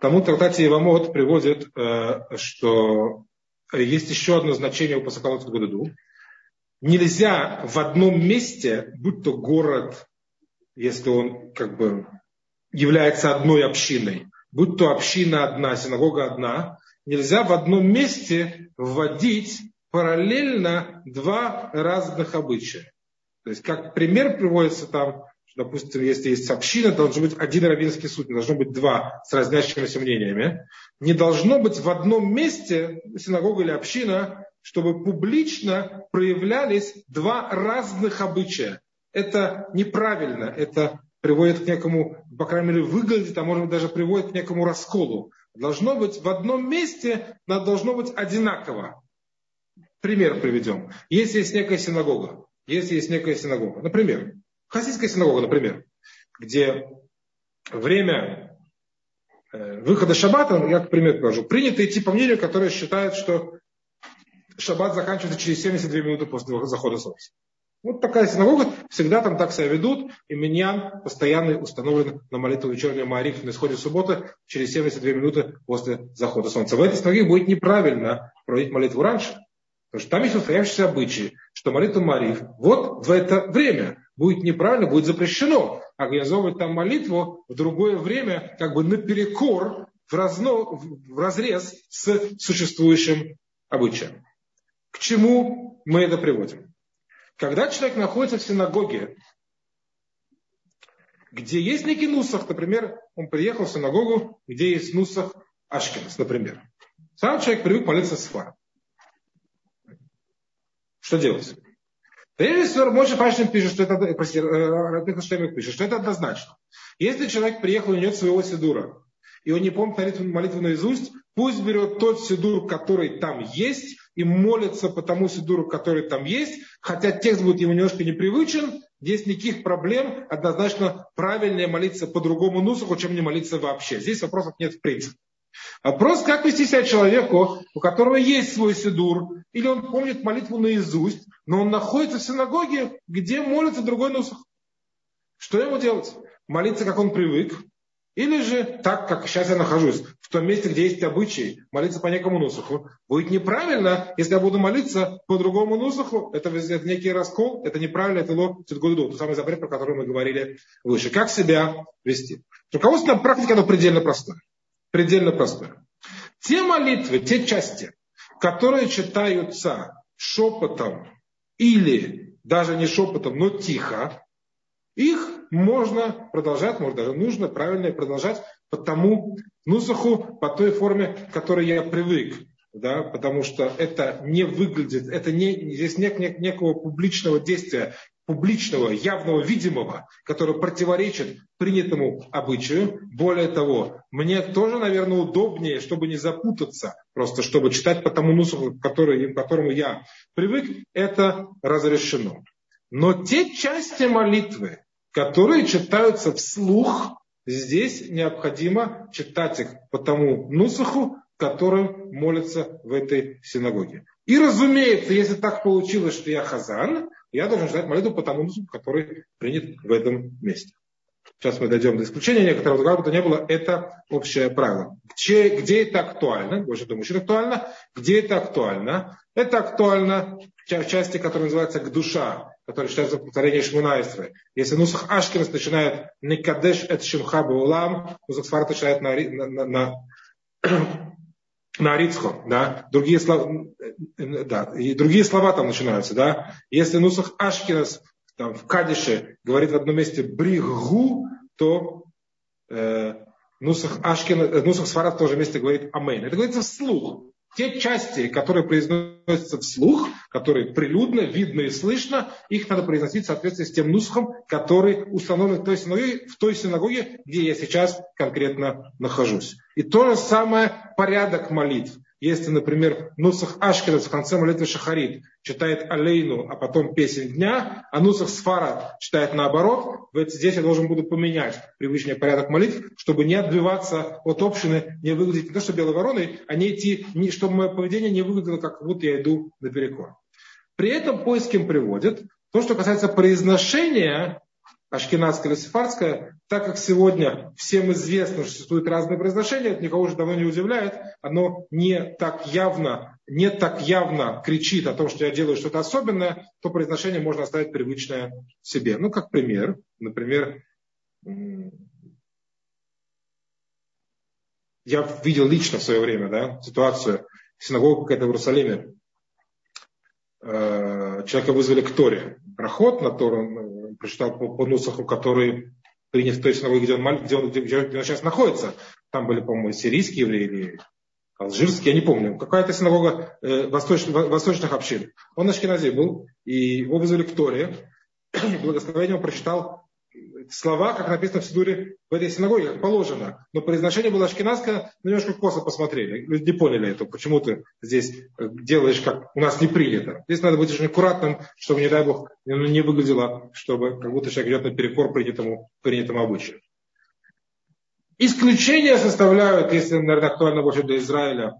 тому Тартати Ивамот приводит, э, что есть еще одно значение у Пасакалот Гудаду. Нельзя в одном месте, будь то город, если он как бы является одной общиной, будь то община одна, синагога одна, нельзя в одном месте вводить параллельно два разных обычая. То есть, как пример приводится там, что, допустим, если есть община, должен быть один раввинский суд, не должно быть два с разнящимися мнениями. Не должно быть в одном месте синагога или община, чтобы публично проявлялись два разных обычая. Это неправильно, это приводит к некому, по крайней мере, выглядит, а может быть даже приводит к некому расколу. Должно быть в одном месте, но должно быть одинаково. Пример приведем. Если есть некая синагога, если есть некая синагога, например, хасидская синагога, например, где время э, выхода шаббата, я к примеру покажу, принято идти по мнению, которое считает, что шаббат заканчивается через 72 минуты после захода солнца. Вот такая синагога, всегда там так себя ведут, и миньян постоянно установлен на молитву вечернего Маариф на исходе субботы через 72 минуты после захода солнца. В этой синагоге будет неправильно проводить молитву раньше, потому что там есть устоявшиеся обычаи, что молитва Маариф вот в это время будет неправильно, будет запрещено организовывать там молитву в другое время, как бы наперекор, в, разно, в разрез с существующим обычаем. К чему мы это приводим? Когда человек находится в синагоге, где есть некий нусах, например, он приехал в синагогу, где есть нусах Ашкинс, например. Сам человек привык молиться с фаром. Что делать? Прежде всего, Мойша Пашин пишет, что это, прости, э, пишет, что это однозначно. Если человек приехал и нет своего сидура, и он не помнит молитву, молитву наизусть, пусть берет тот сидур, который там есть, и молится по тому сидуру, который там есть, хотя текст будет ему немножко непривычен, здесь никаких проблем, однозначно правильнее молиться по другому нусуху, чем не молиться вообще. Здесь вопросов нет в принципе. Вопрос, как вести себя человеку, у которого есть свой сидур, или он помнит молитву наизусть, но он находится в синагоге, где молится другой нусух. Что ему делать? Молиться, как он привык, или же так, как сейчас я нахожусь, в том месте, где есть обычай, молиться по некому нусуху. Будет неправильно, если я буду молиться по другому нусуху. Это, это некий раскол, это неправильно, это ло цитгуду, тот самый запрет, про который мы говорили выше. Как себя вести? Руководство практика, оно предельно простое. Предельно простое. Те молитвы, те части, которые читаются шепотом или даже не шепотом, но тихо, их можно продолжать, может даже нужно правильно продолжать по тому нусаху, по той форме, к которой я привык. Да, потому что это не выглядит, это не, здесь нет некого публичного действия, публичного, явного, видимого, которое противоречит принятому обычаю. Более того, мне тоже, наверное, удобнее, чтобы не запутаться, просто чтобы читать по тому нусуху, который, к которому я привык, это разрешено. Но те части молитвы, которые читаются вслух, здесь необходимо читать их по тому нусаху, которым молятся в этой синагоге. И разумеется, если так получилось, что я хазан, я должен читать молитву по тому нусаху, который принят в этом месте. Сейчас мы дойдем до исключения некоторых, как бы то ни было, это общее правило. Где, где это актуально? Больше думаю, что актуально. Где это актуально? Это актуально в части, которая называется к душа который считается повторением Шмунайстры. Если Нусах Ашкинс начинает Никадеш эт Шимха Улам, Нусах Сфарат начинает на, на, на, на Арицхо, да, другие слова, да, и другие слова там начинаются, да. Если Нусах Ашкинас там, в Кадише говорит в одном месте Бригу, то э, Нусах Ашкин, Нусах Сфарат в том же месте говорит Амейн. Это говорится вслух те части, которые произносятся вслух, которые прилюдно, видно и слышно, их надо произносить в соответствии с тем нусхом, который установлен в той синагоге, в той синагоге где я сейчас конкретно нахожусь. И то же самое порядок молитв. Если, например, Нусах Ашкерец в конце молитвы Шахарит читает Алейну, а потом песен дня, а Нусах Сфара читает наоборот, здесь я должен буду поменять привычный порядок молитв, чтобы не отбиваться от общины, не выглядеть не то, что белой вороной, а не идти, не, чтобы мое поведение не выглядело, как будто я иду наперекор. При этом поиским приводит то, что касается произношения ашкенадская или сефардская, так как сегодня всем известно, что существуют разные произношения, это никого уже давно не удивляет, оно не так явно, не так явно кричит о том, что я делаю что-то особенное, то произношение можно оставить привычное себе. Ну, как пример, например, я видел лично в свое время да, ситуацию, синагога какая-то в Иерусалиме, э, человека вызвали к Торе. Проход на Тору, прочитал по, по Нусаху, который принят той синагоге, где он, где он, где, где он сейчас находится. Там были, по-моему, сирийские евреи или алжирские, я не помню. Какая-то синагога э, восточ, восточных общин. Он на Шкиназе был, и его вызвали к Торе. Благословение он прочитал слова, как написано в Сидуре в этой синагоге, как положено. Но произношение было ашкенадское, но немножко косо посмотрели. Люди не поняли это. Почему ты здесь э, делаешь, как у нас не принято. Здесь надо быть очень аккуратным, чтобы, не дай бог, не выглядело, чтобы как будто человек идет наперекор принятому, принятому обычаю. Исключения составляют, если, наверное, актуально больше для Израиля,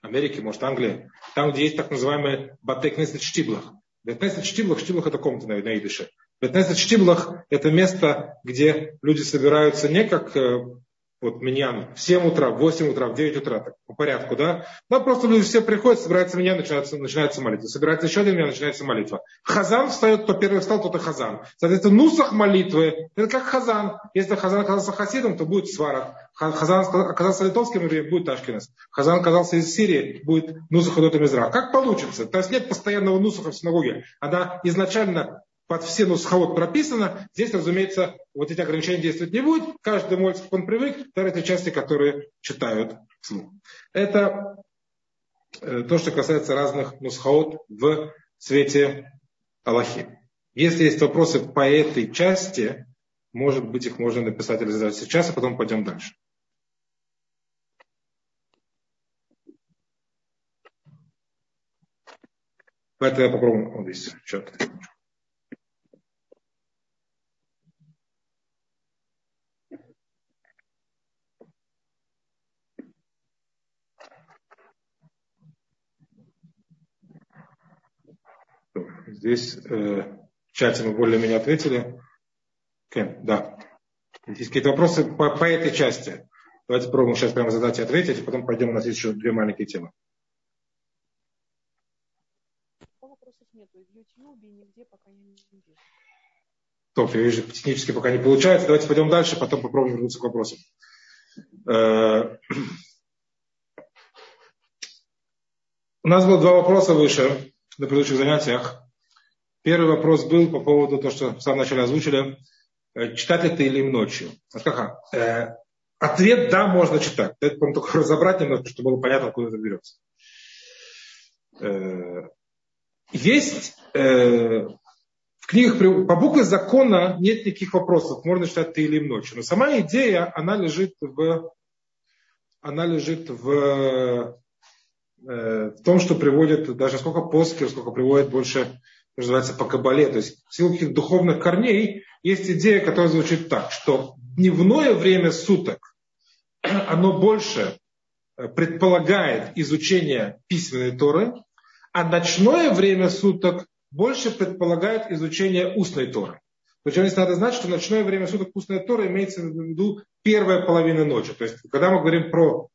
Америки, может, Англии, там, где есть так называемые батекнесы штиблах. Батекнесы штиблах, штиблах это комната на, на идыше. Бетнесет Штиблах – это место, где люди собираются не как э, вот миньян в 7 утра, в 8 утра, в 9 утра, так, по порядку, да? Но просто люди все приходят, собираются меня, начинается, начинается молитва. Собирается еще один меня, начинается молитва. Хазан встает, кто первый встал, тот и хазан. Соответственно, нусах молитвы, это как хазан. Если хазан оказался хасидом, то будет сварах. Хазан оказался литовским будет Ташкинес. Хазан оказался из Сирии, будет нусах Мизра. Как получится? То есть нет постоянного нусаха в синагоге. Она изначально под все нусхаот прописано. Здесь, разумеется, вот эти ограничения действовать не будет. Каждый молится, как он привык. Это части, которые читают вслух. Это э, то, что касается разных нусхаот в свете Аллахи. Если есть вопросы по этой части, Может быть, их можно написать или задать сейчас, а потом пойдем дальше. Поэтому я попробую. Вот здесь что-то. Здесь э, в чате мы более-менее ответили. Okay, да. Есть какие-то вопросы по, по этой части? Давайте попробуем сейчас прямо задать и ответить, и потом пойдем, у нас есть еще две маленькие темы. Вопросов нету. В YouTube нигде пока не вижу. Топ, я вижу, технически пока не получается. Давайте пойдем дальше, потом попробуем вернуться к вопросам. Э, у нас было два вопроса выше на предыдущих занятиях. Первый вопрос был по поводу того, что в самом начале озвучили. Э, читать ли ты или ночью? Как, э, ответ да, можно читать. Это потом только разобрать немножко, чтобы было понятно, откуда это берется. Э, есть в книгах по букве закона нет никаких вопросов, можно читать ты или ночью. Но сама идея, она лежит в, она лежит в, в том, что приводит, даже сколько поскер, сколько приводит больше называется по кабале, то есть в силу каких духовных корней, есть идея, которая звучит так, что дневное время суток, оно больше э, предполагает изучение письменной Торы, а ночное время суток больше предполагает изучение устной Торы. Причем здесь надо знать, что ночное время суток устная Тора имеется в виду первая половина ночи. То есть, когда мы говорим про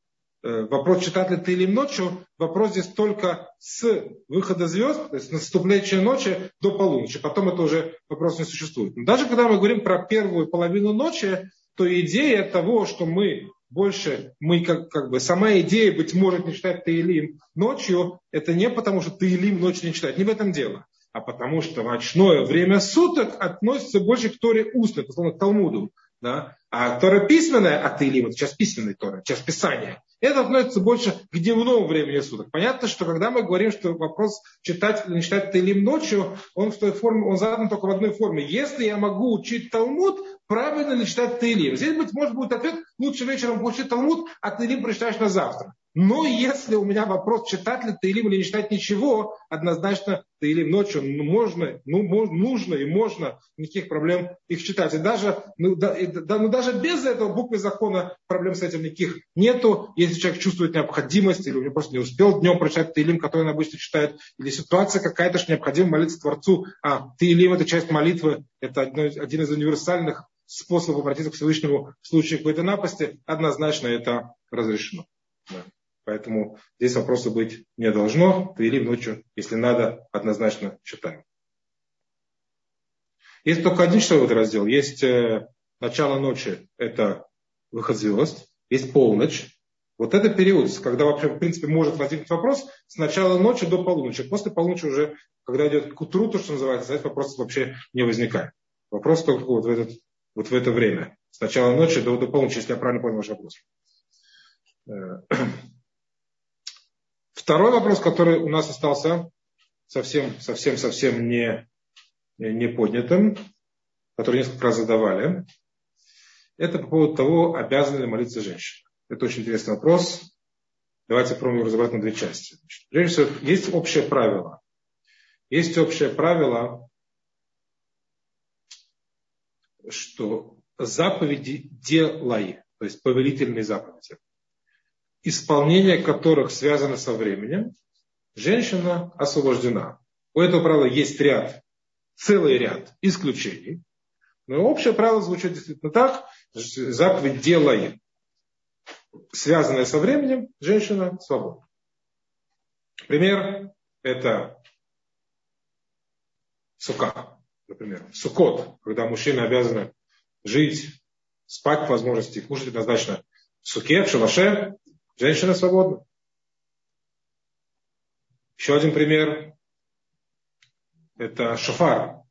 вопрос, читать ли ты или ночью, вопрос здесь только с выхода звезд, то есть наступления ночи до полуночи. Потом это уже вопрос не существует. Но даже когда мы говорим про первую половину ночи, то идея того, что мы больше, мы как, как бы, сама идея, быть может, не читать Таилим ночью, это не потому, что Таилим ночью не читать, не в этом дело, а потому что ночное время суток относится больше к Торе устной, к Талмуду. Да? А Тора письменная, а Таилим, это часть письменной Торы, часть Писания. Это относится больше к дневному времени суток. Понятно, что когда мы говорим, что вопрос читать или не читать Таилим ночью, он в той форме, он задан только в одной форме. Если я могу учить Талмуд, правильно ли читать Таилим? Здесь, быть может, будет ответ, лучше вечером получить Талмуд, а Таилим прочитаешь на завтра. Но если у меня вопрос, читать ли Таилим или не читать ничего, однозначно Таилим ночью ну, можно, ну, нужно и можно, никаких проблем их читать. И даже, ну, да, и, да, ну, даже без этого буквы закона проблем с этим никаких нету. Если человек чувствует необходимость, или он просто не успел днем прочитать Таилим, который он обычно читает, или ситуация какая-то, что необходимо молиться Творцу, а Таилим это часть молитвы, это один из универсальных способов обратиться к Всевышнему в случае какой-то напасти, однозначно это разрешено. Да. Поэтому здесь вопроса быть не должно. Твилим ночью, если надо, однозначно читаем. Есть только один часовой раздел. Есть э, начало ночи, это выход звезд. Есть полночь. Вот это период, когда вообще, в принципе, может возникнуть вопрос с начала ночи до полуночи. После полуночи уже, когда идет к утру, то, что называется, этот вопрос вообще не возникает. Вопрос только вот в, этот, вот в это время. С начала ночи до, до полуночи, если я правильно понял ваш вопрос. Второй вопрос, который у нас остался совсем, совсем, совсем не, не поднятым, который несколько раз задавали, это по поводу того, обязаны ли молиться женщина. Это очень интересный вопрос. Давайте попробуем разобрать на две части. Значит, прежде всего, есть общее правило. Есть общее правило, что заповеди делай, то есть повелительные заповеди, исполнение которых связано со временем, женщина освобождена. У этого правила есть ряд, целый ряд исключений. Но общее правило звучит действительно так. Заповедь делай, связанная со временем, женщина свободна. Пример – это сука, например. Сукот, когда мужчины обязаны жить, спать по возможности, кушать однозначно в суке, в шалаше, Женщина свободна. Еще один пример. Это шофар.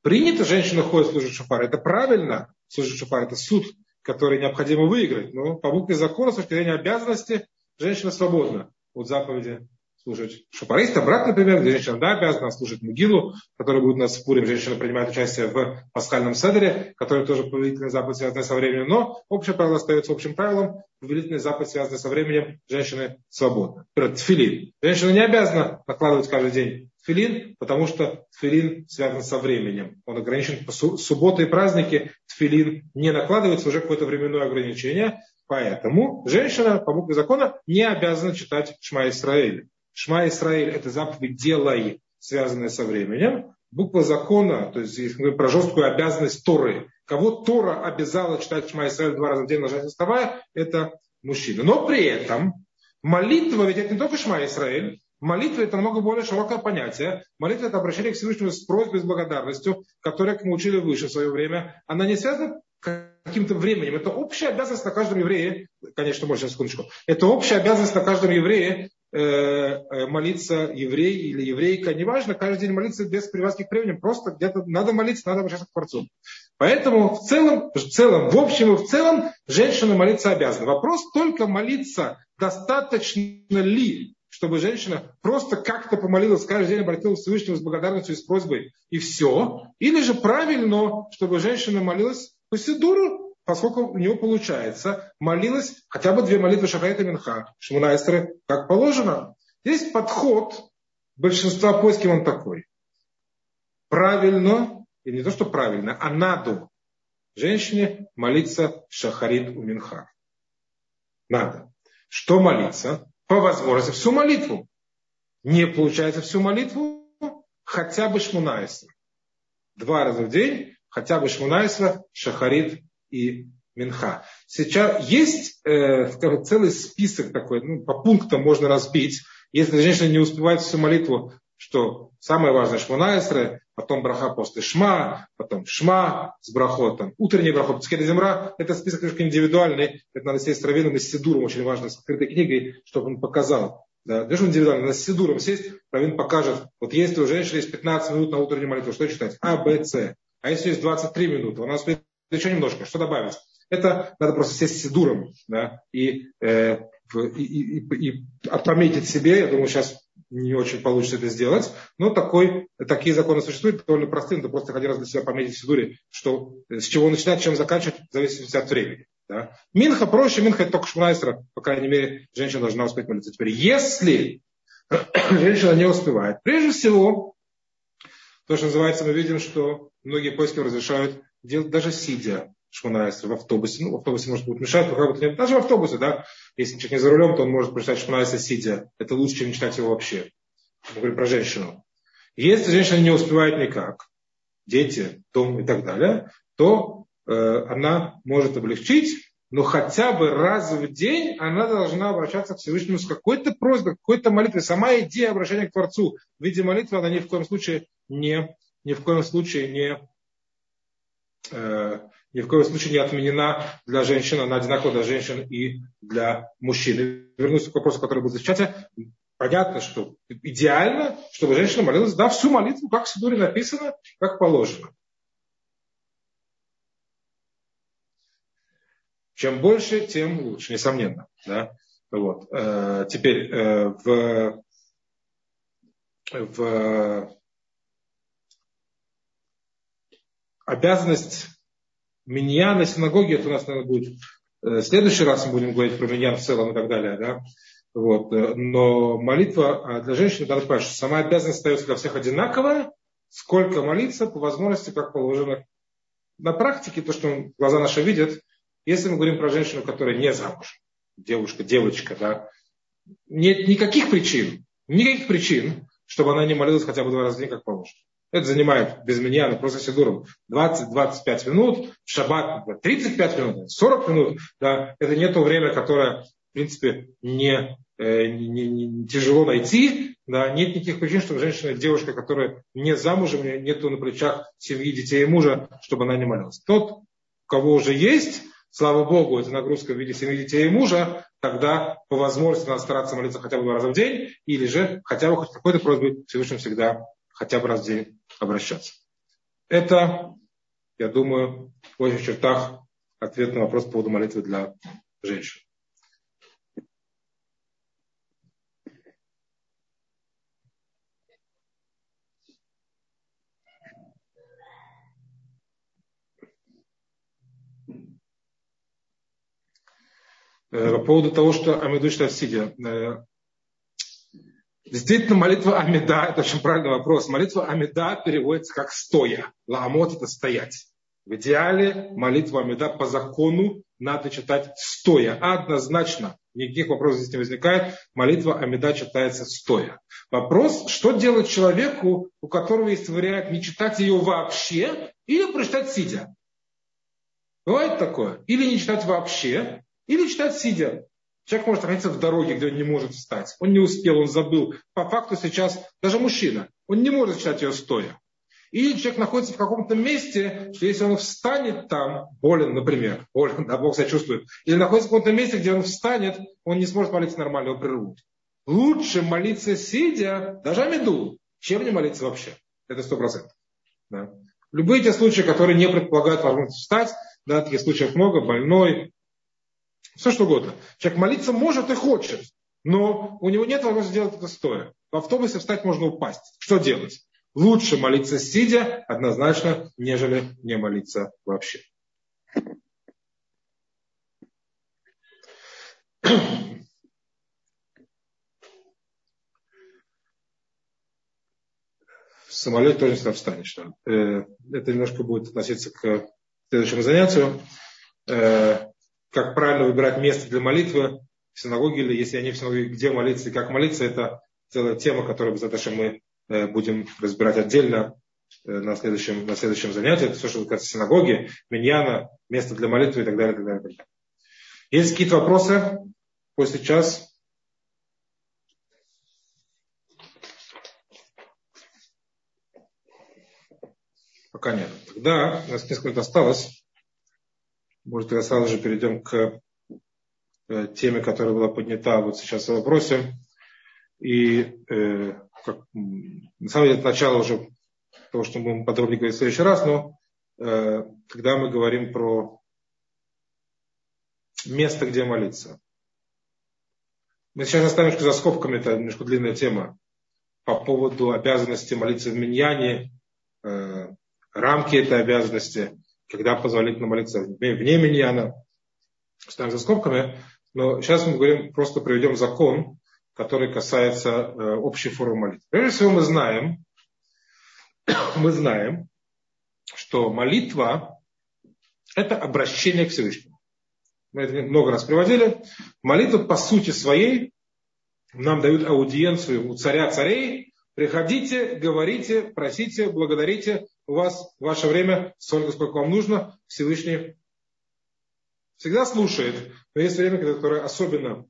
Принято женщина ходит служить шофар. Это правильно служить шофар. Это суд, который необходимо выиграть. Но по букве закона, с точки зрения обязанности, женщина свободна от заповеди слушать шапарист. Обратный пример, где женщина да, обязана слушать Мугилу, который будет у нас в Пурим. Женщина принимает участие в пасхальном седере, который тоже повелительный заповедь, связанный со временем. Но общее правило остается общим правилом. Повелительный заповедь, связанный со временем, женщины свободны. Например, тфилин. Женщина не обязана накладывать каждый день тфилин, потому что тфилин связан со временем. Он ограничен по субботы и праздники. Тфилин не накладывается уже какое-то временное ограничение. Поэтому женщина по букве закона не обязана читать Шма Исраиль. Шма Исраиль – это заповедь «делай», связанная со временем. Буква закона, то есть если мы говорим про жесткую обязанность Торы. Кого Тора обязала читать Шма Исраиль два раза в день, нажать вставая, это мужчина. Но при этом молитва, ведь это не только Шма Исраиль, Молитва – это намного более широкое понятие. Молитва – это обращение к Всевышнему с просьбой, с благодарностью, которую, как мы учили выше в свое время, она не связана каким-то временем. Это общая обязанность на каждом еврее, конечно, можно секундочку, это общая обязанность на каждом еврее молиться еврей или еврейка, неважно, каждый день молиться без привязки к времени, просто где-то надо молиться, надо обращаться к Творцу. Поэтому в целом, в целом, в общем и в целом, женщина молиться обязана. Вопрос только молиться достаточно ли, чтобы женщина просто как-то помолилась, каждый день обратилась к Всевышнему с благодарностью и с просьбой, и все. Или же правильно, чтобы женщина молилась по Сидуру, поскольку у него получается, молилась хотя бы две молитвы Шахаита Минха, Шмуна Эстеры, как положено. Здесь подход большинства поисков он такой. Правильно, и не то, что правильно, а надо женщине молиться Шахарит у Минха. Надо. Что молиться? По возможности всю молитву. Не получается всю молитву, хотя бы Шмунайса. Два раза в день хотя бы Шмунайсва, Шахарит и Минха. Сейчас есть э, целый список такой, ну, по пунктам можно разбить. Если женщина не успевает всю молитву, что самое важное Шмунайсра, потом браха после Шма, потом Шма с брахотом, утренний брахот, Пускай земра, это список немножко индивидуальный, это надо сесть с Равином и с Сидуром, очень важно, с открытой книгой, чтобы он показал. Да, даже индивидуально, надо с Сидуром сесть, Равин покажет, вот если у женщины есть 15 минут на утреннюю молитву, что читать? А, Б, С. А если есть 23 минуты, у нас еще немножко, что добавить? Это надо просто сесть с Сидуром да, и, э, и, и, и отметить себе, я думаю, сейчас не очень получится это сделать, но такой, такие законы существуют, довольно простые, надо просто один раз для себя пометить в Сидуре, что, с чего начинать, чем заканчивать, в зависимости от времени. Да. Минха проще, Минха это только шмайстра, по крайней мере, женщина должна успеть молиться. Теперь, если женщина не успевает, прежде всего, то, что называется, мы видим, что многие поиски разрешают делать даже сидя шманайсер в автобусе. Ну, в автобусе может будет мешать, но как бы нет. Даже в автобусе, да. Если человек не за рулем, то он может прочитать шманайсер сидя. Это лучше, чем не читать его вообще. Мы говорим про женщину. Если женщина не успевает никак, дети, дом и так далее, то э, она может облегчить, но хотя бы раз в день она должна обращаться к Всевышнему с какой-то просьбой, какой-то молитвой. Сама идея обращения к Творцу в виде молитвы, она ни в коем случае не, ни в коем случае не, ни в коем случае не отменена для женщин, она одинакова для женщин и для мужчин. вернусь к вопросу, который будет в Понятно, что идеально, чтобы женщина молилась, да, всю молитву, как в Сидуре написано, как положено. Чем больше, тем лучше, несомненно. Да? Вот. Э, теперь э, в, в обязанность миньяна на синагоге, это у нас, наверное, будет э, в следующий раз мы будем говорить про миньян в целом и так далее, да. Вот. Но молитва для женщины, надо понимать, что сама обязанность остается для всех одинаковая, сколько молиться по возможности, как положено. На практике, то, что глаза наши видят, если мы говорим про женщину, которая не замуж, девушка, девочка, да, нет никаких причин, никаких причин, чтобы она не молилась хотя бы два раза в день, как положено. Это занимает без меня, ну, просто сидуром 20-25 минут, в шаббат 35 минут, 40 минут. Да, это не то время, которое, в принципе, не, э, не, не, не тяжело найти. Да, нет никаких причин, чтобы женщина, девушка, которая не замужем, нету на плечах семьи, детей и мужа, чтобы она не молилась. Тот, у кого уже есть, слава Богу, это нагрузка в виде семьи, детей и мужа, тогда по возможности надо стараться молиться хотя бы два раза в день, или же хотя бы хоть какой-то просьбой Всевышнему всегда хотя бы раз в день обращаться. Это, я думаю, в общих чертах ответ на вопрос по поводу молитвы для женщин. Э, по поводу того, что Амиду Штавсиди, э, Действительно, молитва Амида, это очень правильный вопрос. Молитва Амида переводится как стоя. Ламот это стоять. В идеале молитву Амида по закону надо читать стоя. Однозначно. Никаких вопросов здесь не возникает. Молитва Амида читается стоя. Вопрос, что делать человеку, у которого есть вариант не читать ее вообще, или прочитать сидя. Бывает такое. Или не читать вообще, или читать сидя. Человек может находиться в дороге, где он не может встать. Он не успел, он забыл. По факту сейчас даже мужчина, он не может читать ее стоя. Или человек находится в каком-то месте, что если он встанет там, болен, например, болен, да, Бог себя чувствует, или находится в каком-то месте, где он встанет, он не сможет молиться нормально, его прервут. Лучше молиться сидя, даже Амиду, чем не молиться вообще. Это сто процентов. Да. Любые те случаи, которые не предполагают возможность встать, да, таких случаев много, больной, все что угодно. Человек молиться может и хочет, но у него нет возможности сделать это стоя. В автобусе встать можно упасть. Что делать? Лучше молиться сидя однозначно, нежели не молиться вообще. В самолете тоже всегда встанешь. Э, это немножко будет относиться к следующему занятию. Как правильно выбирать место для молитвы в синагоге или если они в синагоге, где молиться и как молиться, это целая тема, которую мы Э, будем разбирать отдельно э, на следующем, на следующем занятии. Это все, что касается синагоги, миньяна, место для молитвы и так далее. И так далее. Есть какие-то вопросы? После час. Пока нет. Тогда у нас несколько осталось. Может, тогда сразу же перейдем к э, теме, которая была поднята вот сейчас в вопросе. И э, как, на самом деле это начало уже того, что мы будем подробнее говорить в следующий раз, но э, когда мы говорим про место, где молиться. Мы сейчас оставим за скобками, это немножко длинная тема, по поводу обязанности молиться в Миньяне, э, рамки этой обязанности, когда позволительно молиться вне Миньяна. Ставим за скобками, но сейчас мы говорим, просто приведем закон, который касается э, общей формы молитвы. Прежде всего мы знаем, мы знаем, что молитва – это обращение к Всевышнему. Мы это много раз приводили. Молитва по сути своей нам дают аудиенцию у царя царей. Приходите, говорите, просите, благодарите. У вас ваше время столько, сколько вам нужно. Всевышний всегда слушает. Но есть время, которое особенно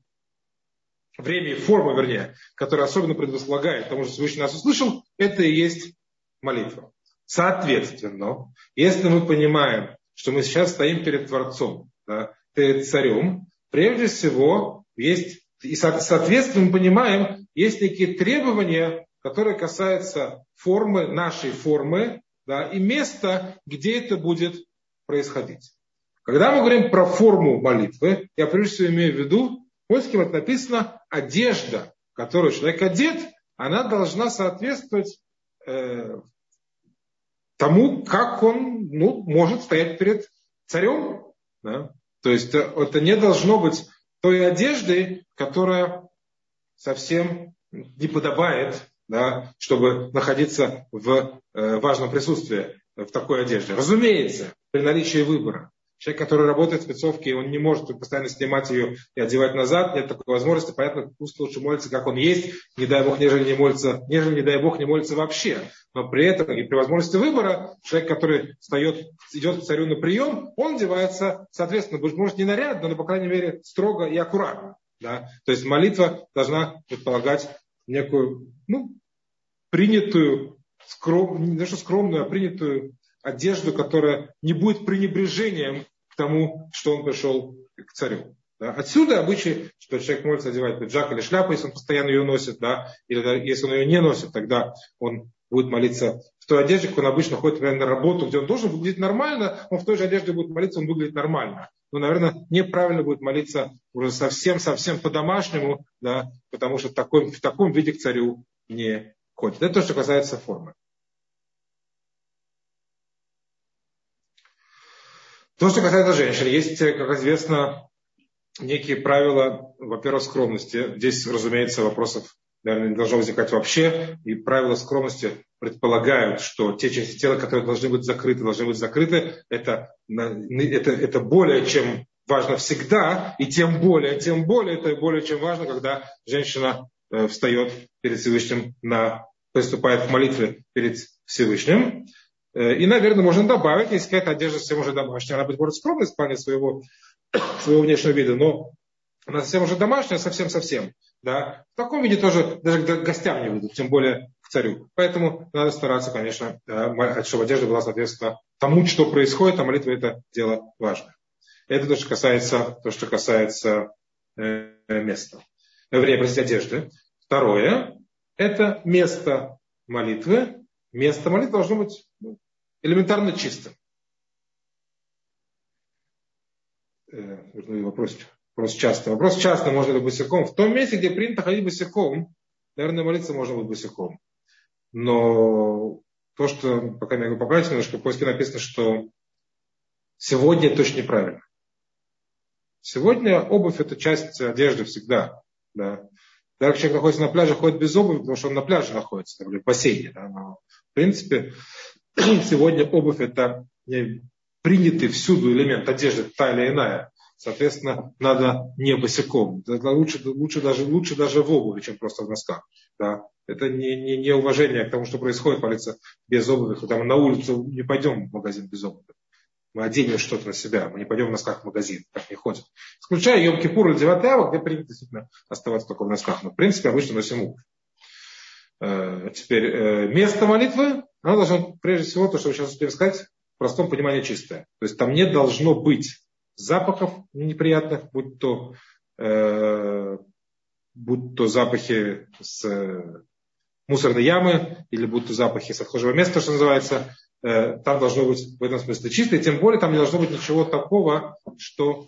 время и форма, вернее, которая особенно предвослагает тому, что Всевышний нас услышал, это и есть молитва. Соответственно, если мы понимаем, что мы сейчас стоим перед Творцом, да, перед Царем, прежде всего есть, и соответственно мы понимаем, есть некие требования, которые касаются формы, нашей формы, да, и места, где это будет происходить. Когда мы говорим про форму молитвы, я прежде всего имею в виду Польским это написано одежда, которую человек одет, она должна соответствовать э, тому, как он ну, может стоять перед царем. Да? То есть э, это не должно быть той одеждой, которая совсем не подобает, да, чтобы находиться в э, важном присутствии в такой одежде. Разумеется, при наличии выбора. Человек, который работает в спецовке, он не может постоянно снимать ее и одевать назад. Нет такой возможности. Понятно, пусть лучше молится, как он есть. Не дай Бог, нежели не молится, нежели, не дай Бог, не молится вообще. Но при этом и при возможности выбора, человек, который встает, идет к царю на прием, он одевается, соответственно, может не нарядно, но, по крайней мере, строго и аккуратно. Да? То есть молитва должна предполагать некую, ну, принятую, скром, не что скромную, а принятую одежду, которая не будет пренебрежением к тому, что он пришел к царю. Да. Отсюда обычай, что человек может одевать пиджак или шляпу, если он постоянно ее носит, да, или если он ее не носит, тогда он будет молиться в той одежде, как он обычно ходит наверное, на работу, где он должен выглядеть нормально, он в той же одежде будет молиться, он выглядит нормально. Но, наверное, неправильно будет молиться уже совсем-совсем по-домашнему, да, потому что в таком, в таком виде к царю не ходит. Это то, что касается формы. То, что касается женщин, есть, как известно, некие правила, во-первых, скромности. Здесь, разумеется, вопросов, наверное, не должно возникать вообще. И правила скромности предполагают, что те части тела, которые должны быть закрыты, должны быть закрыты. Это, это, это более чем важно всегда, и тем более, тем более, это более чем важно, когда женщина э, встает перед Всевышним, на, приступает к молитве перед Всевышним. Э, и, наверное, можно добавить, если какая-то одежда совсем уже домашняя, она будет более скромной в плане своего, своего внешнего вида, но она совсем уже домашняя, совсем-совсем. Да? В таком виде тоже даже к гостям не выйдут, тем более к царю. Поэтому надо стараться, конечно, чтобы одежда была соответственно тому, что происходит, а молитва это дело важное. Это то, что касается, то, что касается э, места. Время, простите, одежды. Второе, это место молитвы. Место молитвы должно быть ну, элементарно чистым. Э, вопрос, вопрос часто. Вопрос часто можно быть босиком. В том месте, где принято ходить босиком, наверное, молиться можно быть босиком. Но то, что, пока я могу поправить немножко, в поиске написано, что сегодня точно неправильно. Сегодня обувь это часть одежды всегда. Да. Даже человек находится на пляже, ходит без обуви, потому что он на пляже находится, например, в бассейне. Да. Но, в принципе, сегодня обувь это принятый всюду элемент одежды, та или иная. Соответственно, надо не босиком. Лучше, лучше, даже, лучше даже в обуви, чем просто в носках. Да. Это не, не, не уважение к тому, что происходит, молиться без обуви. Когда мы на улицу не пойдем в магазин без обуви мы оденем что-то на себя, мы не пойдем в носках в магазин, так не ходят. Исключая Йом Кипур или 9 Ава, где принято действительно оставаться только в носках. Но в принципе обычно носим обувь. Э, теперь э, место молитвы, оно должно прежде всего, то, что вы сейчас успели сказать, в простом понимании чистое. То есть там не должно быть запахов неприятных, будь то, э, будь то запахи с мусорной ямы, или будь то запахи с отхожего места, что называется, Э, там должно быть в этом смысле чисто, и тем более там не должно быть ничего такого, что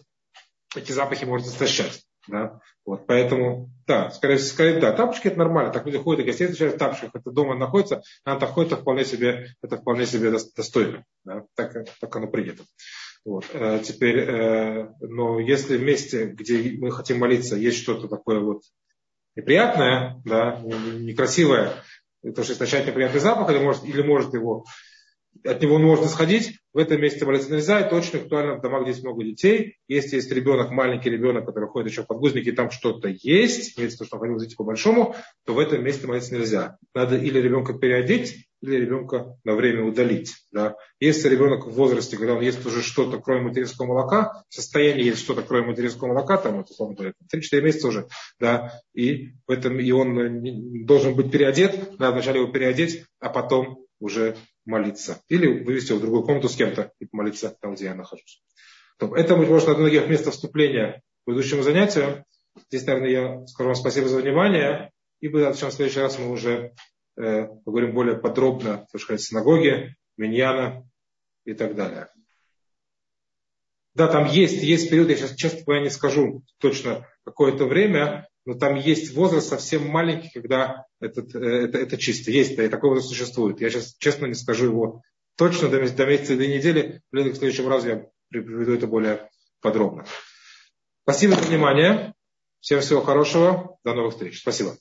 эти запахи может истощать. Да? Вот, поэтому, да, скорее всего, скорее, да, тапочки это нормально. Так люди ходят и гостей встречают в тапочках, это дома находится, а она так ходит, это вполне себе, это вполне себе достойно. Да? Так, так оно принято. Вот. Э, теперь, э, но если в месте, где мы хотим молиться, есть что-то такое вот неприятное, да, некрасивое, то, что истощает неприятный запах, или может, или может его от него можно сходить, в этом месте молиться нельзя, это очень актуально в домах, где есть много детей. Если есть ребенок, маленький ребенок, который ходит еще в подгузники, и там что-то есть, в виду, что он ходил зайти по-большому, то в этом месте молиться нельзя. Надо или ребенка переодеть, или ребенка на время удалить. Да. Если ребенок в возрасте, когда он ест уже что-то, кроме материнского молока, в состоянии есть что-то, кроме материнского молока, там, это, условно говоря, 3-4 месяца уже, да, и, в этом, и он должен быть переодет, надо вначале его переодеть, а потом уже молиться. Или вывести его в другую комнату с кем-то и помолиться там, где я нахожусь. Это, может, одно многих мест вступления к будущему занятию. Здесь, наверное, я скажу вам спасибо за внимание. И в следующий раз мы уже э, поговорим более подробно, так сказать, синагоги, миньяна и так далее. Да, там есть, есть период, я сейчас честно говоря не скажу точно какое-то время, но там есть возраст совсем маленький, когда этот, э, это, это чисто. Есть, да, и такой возраст существует. Я сейчас честно не скажу его точно до, до месяца, до недели. В следующем разу я приведу это более подробно. Спасибо за внимание. Всем всего хорошего. До новых встреч. Спасибо.